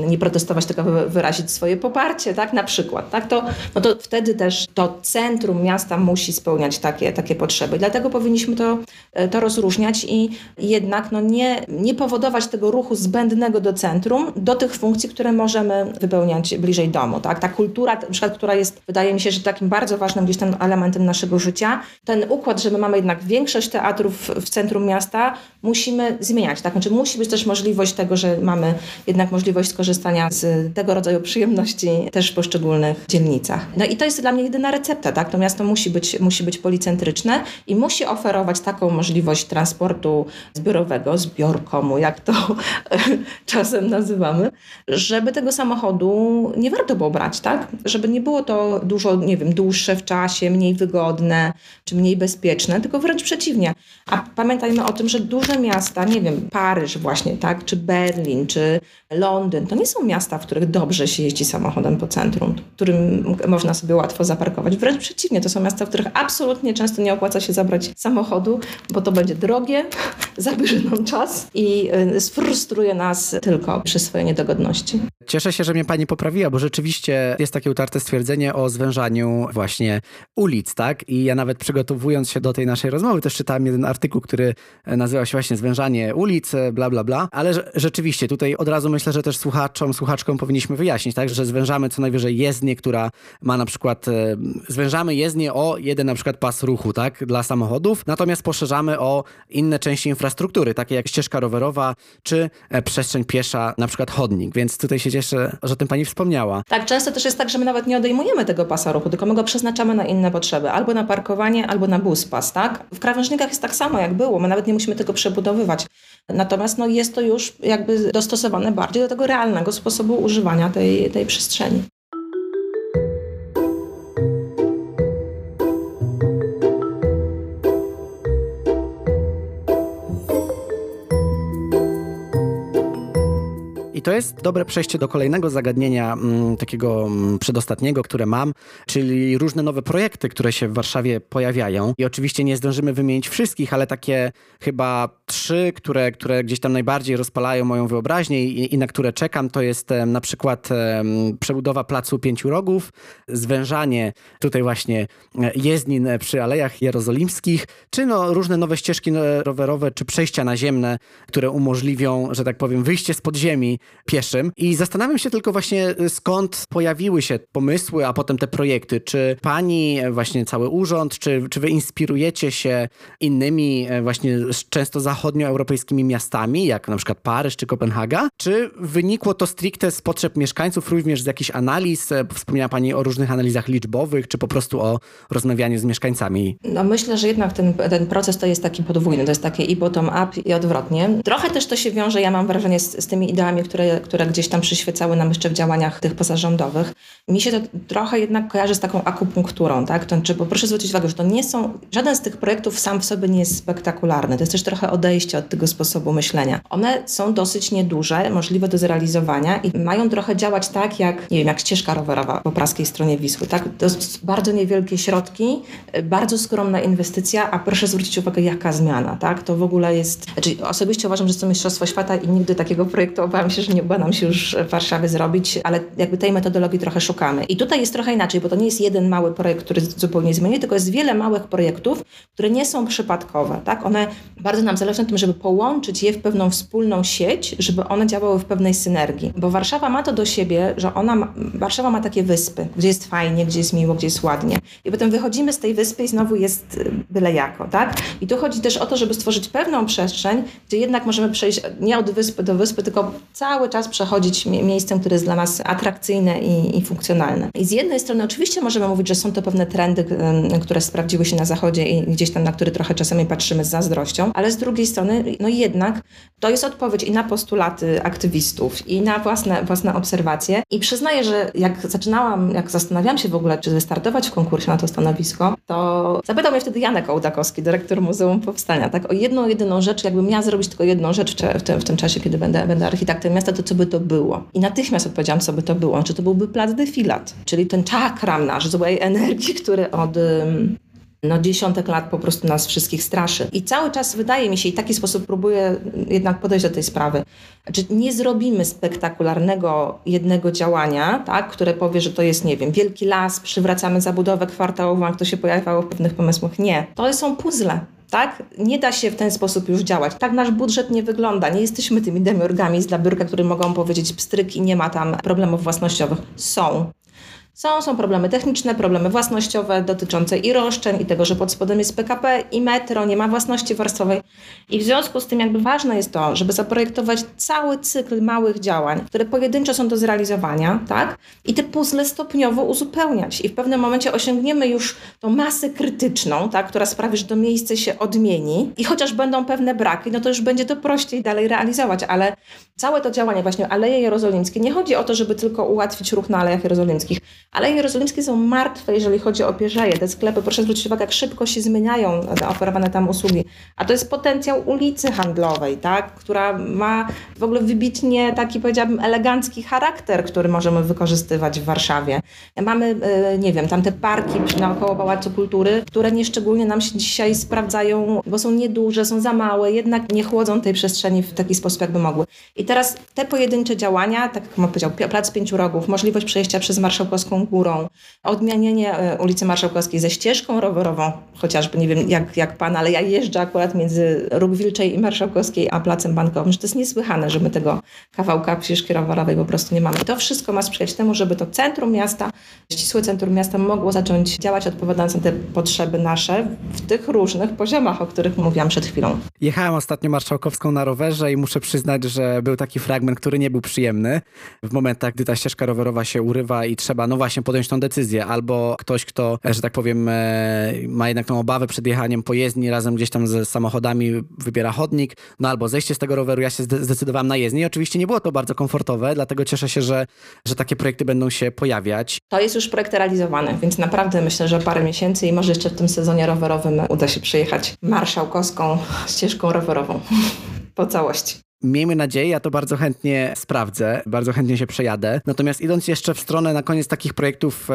nie protestować, tylko wyrazić swoje poparcie, tak, na przykład, tak, to, no to wtedy też to centrum miasta musi spełniać takie, takie potrzeby. Dlatego powinniśmy to, to rozróżniać i jednak no nie, nie powodować tego ruchu zbędnego do centrum, do tych funkcji, które możemy wypełniać bliżej domu, tak. Ta kultura, na przykład, która jest, wydaje mi się, że takim bardzo ważnym gdzieś tam elementem naszego życia. Ten układ, że my mamy jednak większość teatrów w centrum miasta, musimy zmieniać. Tak? Znaczy musi być też możliwość tego, że mamy jednak możliwość skorzystania z tego rodzaju przyjemności też w poszczególnych dzielnicach. No i to jest dla mnie jedyna recepta. Tak? To miasto musi być, musi być policentryczne i musi oferować taką możliwość transportu zbiorowego, zbiorkomu, jak to czasem nazywamy, żeby tego samochodu nie warto było brać, tak? Żeby nie było to dużo, nie wiem, dłuższe w czasie, mniej wygodne, czy mniej bezpieczne, tylko wręcz przeciwnie. A pamiętajmy o tym, że duże miasta, nie wiem, Paryż właśnie, tak? Czy Berlin, czy Londyn, to nie są miasta, w których dobrze się jeździ samochodem po centrum, w którym można sobie łatwo zaparkować. Wręcz przeciwnie, to są miasta, w których absolutnie często nie opłaca się zabrać samochodu, bo to będzie drogie, zabierze nam czas i y, sfrustruje nas tylko przez swoje niedogodności. Cieszę się, że mnie pani poprawiła, bo rzeczywiście jest takie utarte stwierdzenie o zwężaniu właśnie ulic, tak? I ja nawet przygotowując się do tej naszej rozmowy, też czytałem jeden artykuł, który nazywał się właśnie Zwężanie ulic, bla, bla, bla. Ale rzeczywiście tutaj od razu myślę, że też słuchaczom, słuchaczkom powinniśmy wyjaśnić, tak? Że zwężamy co najwyżej jezdnię, która ma na przykład, e, zwężamy jezdnię o jeden na przykład pas ruchu, tak? Dla samochodów, natomiast poszerzamy o inne części infrastruktury, takie jak ścieżka rowerowa, czy e, przestrzeń piesza, na przykład chodnik. Więc tutaj się cieszę, że o tym pani wspomniała. Tak, często też jest tak, że my nawet nie odejmujemy tego pasa ruchu, tylko my go przeznaczamy na inne potrzeby, albo na parkowanie, albo na bus pas, tak? W krawężnikach jest tak samo, jak było. My nawet nie musimy tego przebudowywać. Natomiast no, jest to już jakby dostosowane bardziej do tego realnego sposobu używania tej, tej przestrzeni. To jest dobre przejście do kolejnego zagadnienia, mm, takiego mm, przedostatniego, które mam, czyli różne nowe projekty, które się w Warszawie pojawiają. I oczywiście nie zdążymy wymienić wszystkich, ale takie chyba trzy, które, które gdzieś tam najbardziej rozpalają moją wyobraźnię i, i na które czekam, to jest na przykład przebudowa Placu Pięciu Rogów, zwężanie tutaj właśnie e, jezdnin przy Alejach Jerozolimskich, czy no różne nowe ścieżki e, rowerowe, czy przejścia naziemne, które umożliwią, że tak powiem, wyjście z podziemi pieszym. I zastanawiam się tylko właśnie y, skąd pojawiły się pomysły, a potem te projekty. Czy pani, e, właśnie cały urząd, czy, czy wy inspirujecie się innymi e, właśnie często zachodnioeuropejskimi miastami, jak na przykład Paryż czy Kopenhaga? Czy wynikło to stricte z potrzeb mieszkańców, również z jakichś analiz? E, wspomniała pani o różnych analizach liczbowych, czy po prostu o rozmawianiu z mieszkańcami? No myślę, że jednak ten, ten proces to jest taki podwójny. To jest takie i bottom-up i odwrotnie. Trochę też to się wiąże, ja mam wrażenie, z, z tymi ideami, które które, które gdzieś tam przyświecały nam jeszcze w działaniach tych pozarządowych. Mi się to trochę jednak kojarzy z taką akupunkturą, tak? To, znaczy, bo proszę zwrócić uwagę, że to nie są, żaden z tych projektów sam w sobie nie jest spektakularny. To jest też trochę odejście od tego sposobu myślenia. One są dosyć nieduże, możliwe do zrealizowania i mają trochę działać tak, jak, nie wiem, jak ścieżka rowerowa po praskiej stronie Wisły, tak? To jest bardzo niewielkie środki, bardzo skromna inwestycja, a proszę zwrócić uwagę, jaka zmiana, tak? To w ogóle jest, znaczy osobiście uważam, że to Mistrzostwo Świata i nigdy takiego projektu obawiam się, że nie uda nam się już w Warszawie zrobić, ale jakby tej metodologii trochę szukamy. I tutaj jest trochę inaczej, bo to nie jest jeden mały projekt, który zupełnie zmieni, tylko jest wiele małych projektów, które nie są przypadkowe. Tak? One bardzo nam zależy na tym, żeby połączyć je w pewną wspólną sieć, żeby one działały w pewnej synergii. Bo Warszawa ma to do siebie, że ona ma, Warszawa ma takie wyspy, gdzie jest fajnie, gdzie jest miło, gdzie jest ładnie. I potem wychodzimy z tej wyspy i znowu jest y, byle jako, tak? I tu chodzi też o to, żeby stworzyć pewną przestrzeń, gdzie jednak możemy przejść nie od wyspy do wyspy, tylko cały czas przechodzić miejscem, które jest dla nas atrakcyjne i, i funkcjonalne. I z jednej strony oczywiście możemy mówić, że są to pewne trendy, które sprawdziły się na zachodzie i gdzieś tam, na które trochę czasami patrzymy z zazdrością, ale z drugiej strony, no jednak to jest odpowiedź i na postulaty aktywistów, i na własne, własne obserwacje. I przyznaję, że jak zaczynałam, jak zastanawiałam się w ogóle, czy wystartować w konkursie na to stanowisko, to zapytał mnie wtedy Janek Ołdakowski, dyrektor Muzeum Powstania, tak, o jedną, jedyną rzecz, jakbym miała zrobić tylko jedną rzecz w, tym, w tym czasie, kiedy będę, będę architektem miasta, to co by to było. I natychmiast odpowiedziałam, co by to było. Czy to byłby plac defilat, czyli ten czakram nasz złej energii, który od no, dziesiątek lat po prostu nas wszystkich straszy. I cały czas wydaje mi się, i taki sposób próbuję jednak podejść do tej sprawy, że nie zrobimy spektakularnego jednego działania, tak, które powie, że to jest, nie wiem, wielki las, przywracamy zabudowę kwartałową, jak to się pojawiało w pewnych pomysłach. Nie. To są puzzle tak? Nie da się w ten sposób już działać. Tak nasz budżet nie wygląda. Nie jesteśmy tymi demiurgami z dla które mogą powiedzieć pstryk i nie ma tam problemów własnościowych. Są. Są, są problemy techniczne, problemy własnościowe dotyczące i roszczeń, i tego, że pod spodem jest PKP, i metro, nie ma własności warstwowej. I w związku z tym jakby ważne jest to, żeby zaprojektować cały cykl małych działań, które pojedynczo są do zrealizowania, tak? I te puzzle stopniowo uzupełniać. I w pewnym momencie osiągniemy już tą masę krytyczną, tak? która sprawi, że to miejsce się odmieni. I chociaż będą pewne braki, no to już będzie to prościej dalej realizować. Ale całe to działanie, właśnie Aleje Jerozolimskie, nie chodzi o to, żeby tylko ułatwić ruch na Alejach Jerozolimskich. Aleje Jerozolimskie są martwe, jeżeli chodzi o pierzeje. Te sklepy, proszę zwrócić uwagę, jak szybko się zmieniają oferowane tam usługi. A to jest potencjał ulicy handlowej, tak? która ma w ogóle wybitnie taki, powiedziałabym, elegancki charakter, który możemy wykorzystywać w Warszawie. Mamy, e, nie wiem, tam te parki naokoło Pałacu Kultury, które nieszczególnie nam się dzisiaj sprawdzają, bo są nieduże, są za małe, jednak nie chłodzą tej przestrzeni w taki sposób, jakby mogły. I teraz te pojedyncze działania, tak jak powiedział, Plac Pięciu Rogów, możliwość przejścia przez Marszałkowską Górą, odmienienie e, ulicy Marszałkowskiej ze ścieżką rowerową, chociażby, nie wiem jak, jak pan, ale ja jeżdżę akurat między Róg Wilczej i Marszałkowskiej, a Placem Bankowym, że to jest niesłychane, że my tego kawałka ścieżki rowerowej po prostu nie mamy. To wszystko ma sprzyjać temu, żeby to centrum miasta, ścisłe centrum miasta mogło zacząć działać odpowiadając na te potrzeby nasze w tych różnych poziomach, o których mówiłam przed chwilą. Jechałem ostatnio Marszałkowską na rowerze i muszę przyznać, że był taki fragment, który nie był przyjemny. W momentach, gdy ta ścieżka rowerowa się urywa i trzeba, no właśnie, podjąć tą decyzję. Albo ktoś, kto, że tak powiem, e, ma jednak tą obawę przed jechaniem po jezdni razem gdzieś tam ze samochodami, wybiera chodnik, no albo zejście z tego roweru. Ja się zdecydowałem na jezdnię i oczywiście nie było to bardzo komfortowe, dlatego cieszę się, że, że takie projekty będą się pojawiać. To jest już projekt realizowany, więc naprawdę myślę, że parę miesięcy i może jeszcze w tym sezonie rowerowym uda się przyjechać marszałkowską ścieżką rowerową po całości. Miejmy nadzieję, ja to bardzo chętnie sprawdzę, bardzo chętnie się przejadę. Natomiast idąc jeszcze w stronę na koniec takich projektów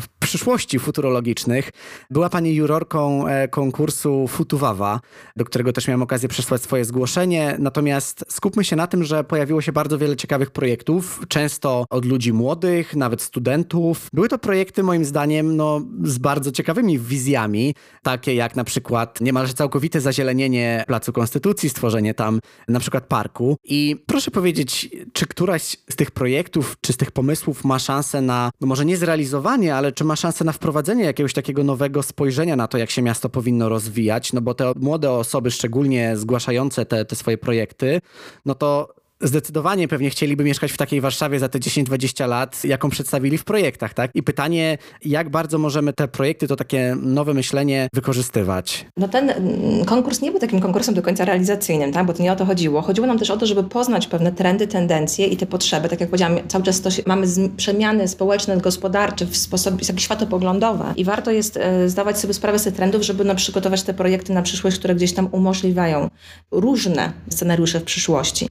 w przyszłości futurologicznych, była Pani jurorką e, konkursu Futuwawa, do którego też miałem okazję przesłać swoje zgłoszenie. Natomiast skupmy się na tym, że pojawiło się bardzo wiele ciekawych projektów, często od ludzi młodych, nawet studentów. Były to projekty moim zdaniem no, z bardzo ciekawymi wizjami, takie jak na przykład niemalże całkowite zazielenienie Placu Konstytucji, stworzenie tam na przykład przykład parku. I proszę powiedzieć, czy któraś z tych projektów, czy z tych pomysłów ma szansę na, no może nie zrealizowanie, ale czy ma szansę na wprowadzenie jakiegoś takiego nowego spojrzenia na to, jak się miasto powinno rozwijać? No bo te młode osoby, szczególnie zgłaszające te, te swoje projekty, no to zdecydowanie pewnie chcieliby mieszkać w takiej Warszawie za te 10-20 lat, jaką przedstawili w projektach, tak? I pytanie, jak bardzo możemy te projekty, to takie nowe myślenie wykorzystywać? No ten mm, konkurs nie był takim konkursem do końca realizacyjnym, tak? Bo to nie o to chodziło. Chodziło nam też o to, żeby poznać pewne trendy, tendencje i te potrzeby. Tak jak powiedziałam, cały czas to się, mamy przemiany społeczne, gospodarcze w sposób jakieś światopoglądowe i warto jest e, zdawać sobie sprawę z tych trendów, żeby no, przygotować te projekty na przyszłość, które gdzieś tam umożliwiają różne scenariusze w przyszłości.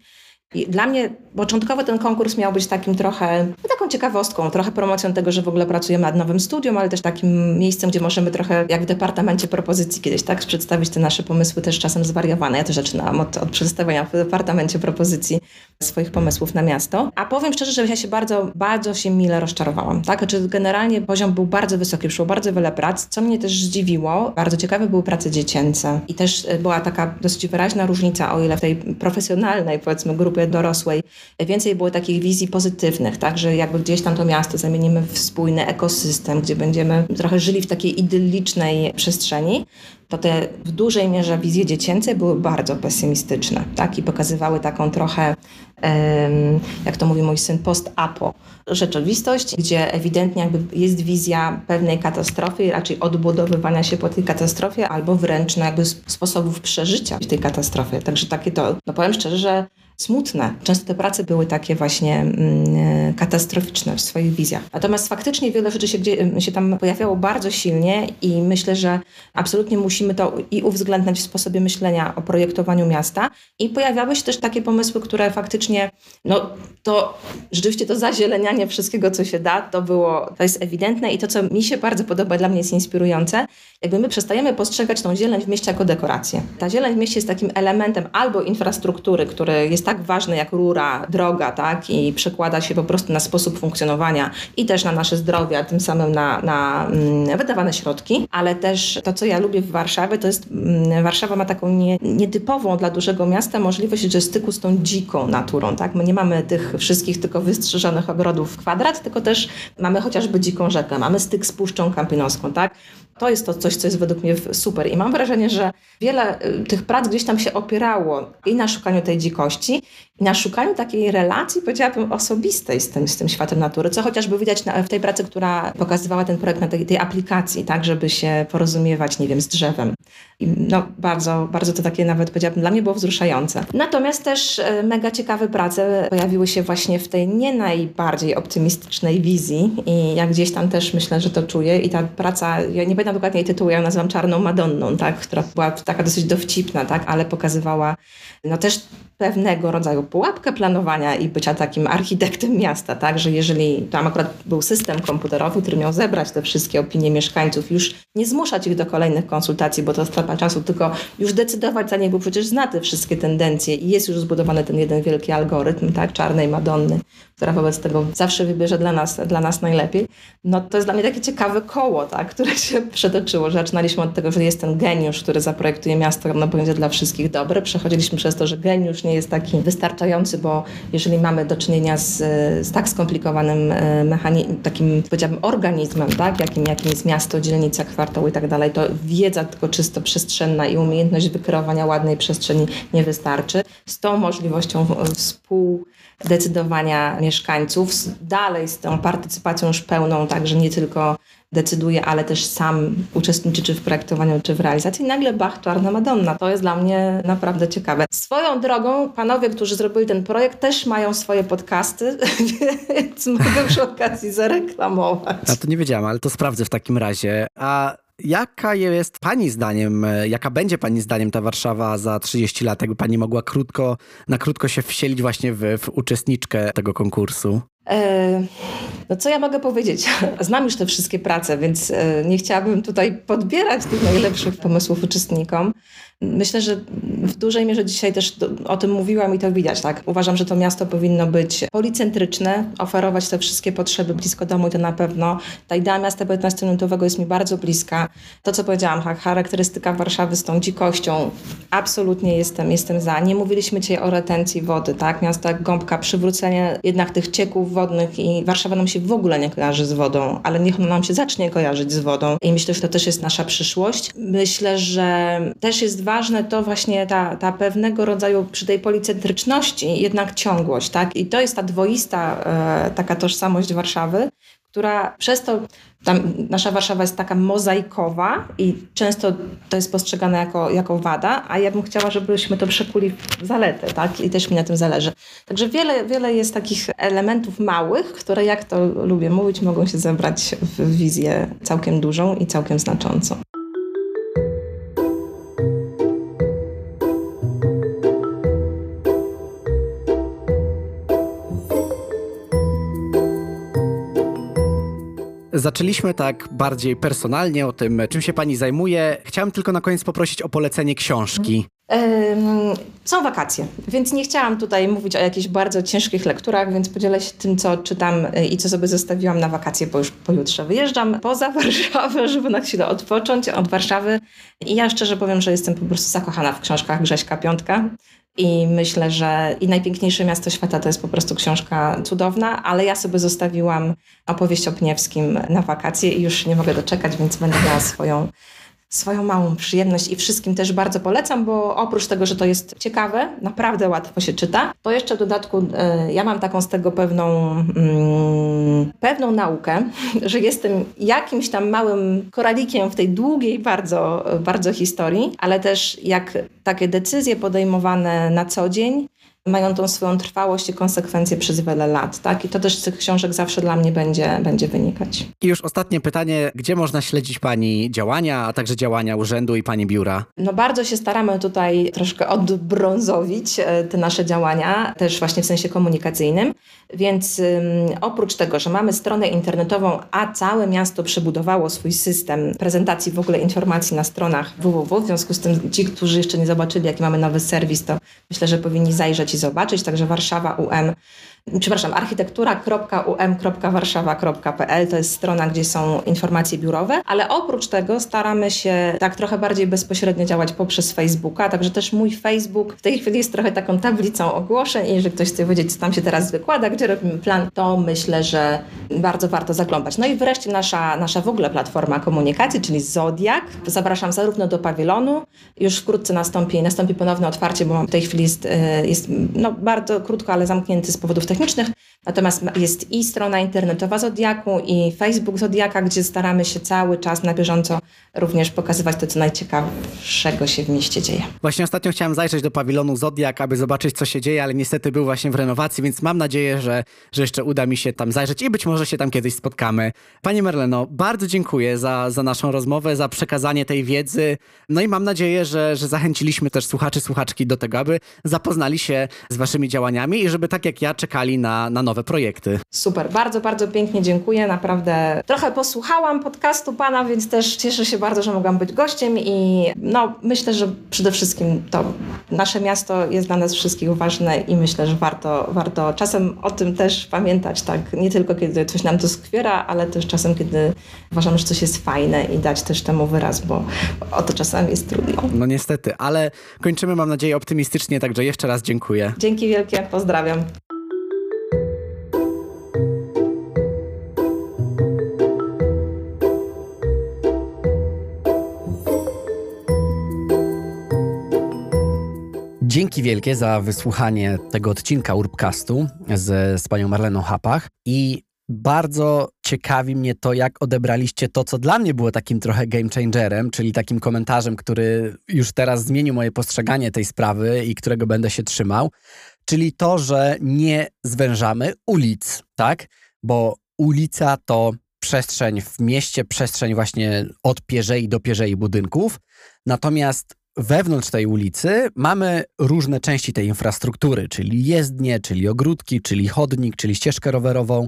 I dla mnie początkowo ten konkurs miał być takim trochę, no taką ciekawostką, trochę promocją tego, że w ogóle pracujemy nad nowym studium, ale też takim miejscem, gdzie możemy trochę, jak w departamencie propozycji kiedyś, tak, przedstawić te nasze pomysły też czasem zwariowane. Ja też zaczynałam od, od przedstawienia w departamencie propozycji swoich pomysłów na miasto. A powiem szczerze, że ja się bardzo, bardzo się mile rozczarowałam, tak, znaczy generalnie poziom był bardzo wysoki, przyszło bardzo wiele prac, co mnie też zdziwiło. Bardzo ciekawe były prace dziecięce i też e, była taka dosyć wyraźna różnica, o ile w tej profesjonalnej, powiedzmy, grupie dorosłej, więcej było takich wizji pozytywnych, tak, że jakby gdzieś tam to miasto zamienimy w spójny ekosystem, gdzie będziemy trochę żyli w takiej idyllicznej przestrzeni, to te w dużej mierze wizje dziecięce były bardzo pesymistyczne, tak, i pokazywały taką trochę, jak to mówi mój syn, post-apo rzeczywistość, gdzie ewidentnie jakby jest wizja pewnej katastrofy, raczej odbudowywania się po tej katastrofie, albo wręcz no jakby sposobów przeżycia tej katastrofie. Także takie to, no powiem szczerze, że smutne. Często te prace były takie właśnie mm, katastroficzne w swoich wizjach. Natomiast faktycznie wiele rzeczy się, gdzie, się tam pojawiało bardzo silnie i myślę, że absolutnie musimy to i uwzględniać w sposobie myślenia o projektowaniu miasta. I pojawiały się też takie pomysły, które faktycznie, no to rzeczywiście to zazielenianie wszystkiego, co się da, to było, to jest ewidentne i to, co mi się bardzo podoba, dla mnie jest inspirujące, jakby my przestajemy postrzegać tą zieleń w mieście jako dekorację. Ta zieleń w mieście jest takim elementem albo infrastruktury, który jest tak ważny jak rura, droga, tak, i przekłada się po prostu na sposób funkcjonowania i też na nasze zdrowie, a tym samym na, na mm, wydawane środki, ale też to, co ja lubię w Warszawie, to jest, mm, Warszawa ma taką nie, nietypową dla dużego miasta możliwość, że styku z tą dziką naturą. Tak? My nie mamy tych wszystkich tylko wystrzyżonych ogrodów w kwadrat, tylko też mamy chociażby dziką rzekę, mamy styk z Puszczą Kampinoską. Tak? To jest to coś, co jest według mnie super. I mam wrażenie, że wiele y, tych prac gdzieś tam się opierało i na szukaniu tej dzikości, na szukaniu takiej relacji, powiedziałabym, osobistej z tym, z tym światem natury, co chociażby widać na, w tej pracy, która pokazywała ten projekt na tej, tej aplikacji, tak, żeby się porozumiewać, nie wiem, z drzewem. I no, bardzo, bardzo to takie nawet, powiedziałabym, dla mnie było wzruszające. Natomiast też e, mega ciekawe prace pojawiły się właśnie w tej nie najbardziej optymistycznej wizji i jak gdzieś tam też myślę, że to czuję i ta praca, ja nie pamiętam dokładnie jej tytułu, ja ją nazywam Czarną Madonną, tak, która była taka dosyć dowcipna, tak, ale pokazywała no też pewnego rodzaju pułapkę planowania i bycia takim architektem miasta, tak, że jeżeli tam akurat był system komputerowy, który miał zebrać te wszystkie opinie mieszkańców, już nie zmuszać ich do kolejnych konsultacji, bo to strata czasu, tylko już decydować za nie, bo przecież zna te wszystkie tendencje i jest już zbudowany ten jeden wielki algorytm, tak, czarnej Madonny, która wobec tego zawsze wybierze dla nas, dla nas najlepiej, no to jest dla mnie takie ciekawe koło, tak, które się przetoczyło, że zaczynaliśmy od tego, że jest ten geniusz, który zaprojektuje miasto, no będzie dla wszystkich dobre, przechodziliśmy przez to, że geniusz nie jest taki wystarczający, bo jeżeli mamy do czynienia z, z tak skomplikowanym e, mechanizmem, takim powiedziałabym organizmem, tak, jakim, jakim jest miasto, dzielnica, kwartał i tak dalej, to wiedza tylko czysto przestrzenna i umiejętność wykreowania ładnej przestrzeni nie wystarczy. Z tą możliwością współdecydowania mieszkańców, dalej z tą partycypacją już pełną, także nie tylko decyduje, ale też sam uczestniczy czy w projektowaniu, czy w realizacji. I nagle Bach, Czarna Madonna. To jest dla mnie naprawdę ciekawe. Swoją drogą, panowie, którzy zrobili ten projekt, też mają swoje podcasty, więc mogę przy okazji zareklamować. A to nie wiedziałam, ale to sprawdzę w takim razie. A Jaka jest Pani zdaniem, jaka będzie Pani zdaniem ta Warszawa za 30 lat, jakby Pani mogła krótko, na krótko się wsielić właśnie w, w uczestniczkę tego konkursu? E, no co ja mogę powiedzieć? Znam już te wszystkie prace, więc e, nie chciałabym tutaj podbierać tych najlepszych pomysłów uczestnikom. Myślę, że w dużej mierze dzisiaj też o tym mówiłam i to widać. Tak? Uważam, że to miasto powinno być policentryczne, oferować te wszystkie potrzeby blisko domu i to na pewno. Ta idea miasta 15-minutowego jest mi bardzo bliska. To, co powiedziałam, charakterystyka Warszawy z tą dzikością, absolutnie jestem, jestem za. Nie mówiliśmy dzisiaj o retencji wody, tak? Miasto jak gąbka, przywrócenie jednak tych cieków wodnych i Warszawa nam się w ogóle nie kojarzy z wodą, ale niech ona nam się zacznie kojarzyć z wodą i myślę, że to też jest nasza przyszłość. Myślę, że też jest ważne to właśnie ta, ta pewnego rodzaju przy tej policentryczności jednak ciągłość, tak? I to jest ta dwoista e, taka tożsamość Warszawy, która przez to, nasza Warszawa jest taka mozaikowa i często to jest postrzegane jako, jako wada, a ja bym chciała, żebyśmy to przekuli w zaletę, tak? I też mi na tym zależy. Także wiele, wiele jest takich elementów małych, które, jak to lubię mówić, mogą się zebrać w wizję całkiem dużą i całkiem znaczącą. Zaczęliśmy tak bardziej personalnie o tym, czym się pani zajmuje. Chciałam tylko na koniec poprosić o polecenie książki. Są wakacje, więc nie chciałam tutaj mówić o jakichś bardzo ciężkich lekturach, więc podzielę się tym, co czytam y, i co sobie zostawiłam na wakacje, bo już pojutrze wyjeżdżam poza Warszawę, żeby na chwilę odpocząć od Warszawy. I ja szczerze powiem, że jestem po prostu zakochana w książkach Grześka Piątka. I myślę, że i najpiękniejsze miasto świata to jest po prostu książka cudowna, ale ja sobie zostawiłam opowieść o Pniewskim na wakacje i już nie mogę doczekać, więc będę miała swoją swoją małą przyjemność i wszystkim też bardzo polecam, bo oprócz tego, że to jest ciekawe, naprawdę łatwo się czyta, to jeszcze w dodatku e, ja mam taką z tego pewną, mm, pewną naukę, że jestem jakimś tam małym koralikiem w tej długiej bardzo, bardzo historii, ale też jak takie decyzje podejmowane na co dzień, mają tą swoją trwałość i konsekwencje przez wiele lat. Tak? I to też z tych książek zawsze dla mnie będzie, będzie wynikać. I już ostatnie pytanie, gdzie można śledzić Pani działania, a także działania urzędu i Pani biura? No bardzo się staramy tutaj troszkę odbrązowić e, te nasze działania, też właśnie w sensie komunikacyjnym. Więc oprócz tego, że mamy stronę internetową, a całe miasto przebudowało swój system prezentacji w ogóle informacji na stronach www, w związku z tym ci, którzy jeszcze nie zobaczyli, jaki mamy nowy serwis, to myślę, że powinni zajrzeć zobaczyć. Także Warszawa UM przepraszam, architektura.um.warszawa.pl to jest strona, gdzie są informacje biurowe, ale oprócz tego staramy się tak trochę bardziej bezpośrednio działać poprzez Facebooka, także też mój Facebook w tej chwili jest trochę taką tablicą ogłoszeń i jeżeli ktoś chce wiedzieć, co tam się teraz wykłada, gdzie robimy plan, to myślę, że bardzo warto zaglądać. No i wreszcie nasza, nasza w ogóle platforma komunikacji, czyli Zodiak. Zapraszam zarówno do pawilonu, już wkrótce nastąpi, nastąpi ponowne otwarcie, bo w tej chwili jest, e, jest no, bardzo krótko, ale zamknięty z powodów technicznych technicznych, Natomiast jest i strona internetowa Zodiaku, i Facebook Zodiaka, gdzie staramy się cały czas na bieżąco również pokazywać to, co najciekawszego się w mieście dzieje. Właśnie ostatnio chciałem zajrzeć do pawilonu Zodiak, aby zobaczyć, co się dzieje, ale niestety był właśnie w renowacji, więc mam nadzieję, że, że jeszcze uda mi się tam zajrzeć i być może się tam kiedyś spotkamy. Pani Merleno, bardzo dziękuję za, za naszą rozmowę, za przekazanie tej wiedzy. No i mam nadzieję, że, że zachęciliśmy też słuchaczy, słuchaczki do tego, aby zapoznali się z waszymi działaniami i żeby tak jak ja czekali na, na nowe projekty. Super, bardzo, bardzo pięknie dziękuję. Naprawdę trochę posłuchałam podcastu pana, więc też cieszę się bardzo, że mogłam być gościem i no, myślę, że przede wszystkim to nasze miasto jest dla nas wszystkich ważne i myślę, że warto, warto czasem o tym też pamiętać, tak? Nie tylko kiedy coś nam to skwiera, ale też czasem, kiedy uważamy, że coś jest fajne i dać też temu wyraz, bo o to czasami jest trudno. No niestety, ale kończymy, mam nadzieję, optymistycznie, także jeszcze raz dziękuję. Dzięki wielkie, pozdrawiam. Dzięki wielkie za wysłuchanie tego odcinka Urbcastu z, z panią Marleną Hapach i bardzo ciekawi mnie to, jak odebraliście to, co dla mnie było takim trochę game changerem, czyli takim komentarzem, który już teraz zmienił moje postrzeganie tej sprawy i którego będę się trzymał, czyli to, że nie zwężamy ulic, tak? Bo ulica to przestrzeń w mieście, przestrzeń właśnie od pierzei do pierzei budynków, natomiast wewnątrz tej ulicy mamy różne części tej infrastruktury, czyli jezdnie, czyli ogródki, czyli chodnik, czyli ścieżkę rowerową.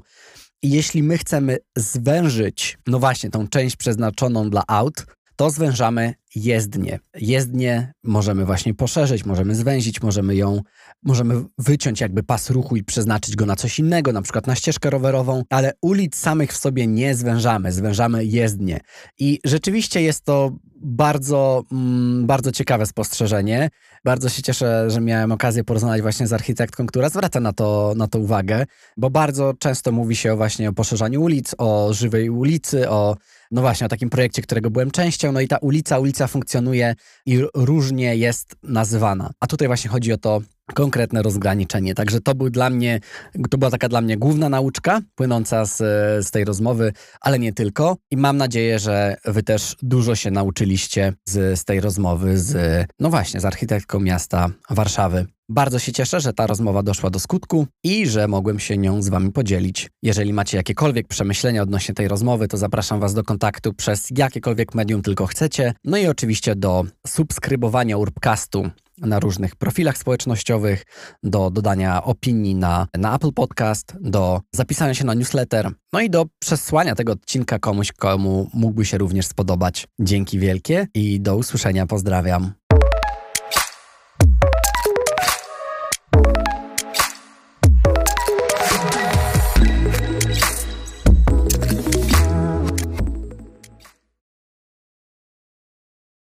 I jeśli my chcemy zwężyć, no właśnie, tą część przeznaczoną dla aut, to zwężamy jezdnię. Jezdnię możemy właśnie poszerzyć, możemy zwęzić, możemy ją, możemy wyciąć jakby pas ruchu i przeznaczyć go na coś innego, na przykład na ścieżkę rowerową, ale ulic samych w sobie nie zwężamy, zwężamy jezdnię. I rzeczywiście jest to bardzo, mm, bardzo ciekawe spostrzeżenie. Bardzo się cieszę, że miałem okazję porozmawiać właśnie z architektką, która zwraca na to, na to uwagę, bo bardzo często mówi się właśnie o poszerzaniu ulic, o żywej ulicy, o no właśnie, o takim projekcie, którego byłem częścią, no i ta ulica, ulica funkcjonuje i różnie jest nazywana. A tutaj właśnie chodzi o to konkretne rozgraniczenie. Także to był dla mnie, to była taka dla mnie główna nauczka płynąca z, z tej rozmowy, ale nie tylko. I mam nadzieję, że wy też dużo się nauczyliście z, z tej rozmowy z, no właśnie, z architektką miasta Warszawy. Bardzo się cieszę, że ta rozmowa doszła do skutku i że mogłem się nią z Wami podzielić. Jeżeli macie jakiekolwiek przemyślenia odnośnie tej rozmowy, to zapraszam Was do kontaktu przez jakiekolwiek medium tylko chcecie. No i oczywiście do subskrybowania Urbcastu na różnych profilach społecznościowych, do dodania opinii na, na Apple Podcast, do zapisania się na newsletter, no i do przesłania tego odcinka komuś, komu mógłby się również spodobać. Dzięki wielkie i do usłyszenia. Pozdrawiam.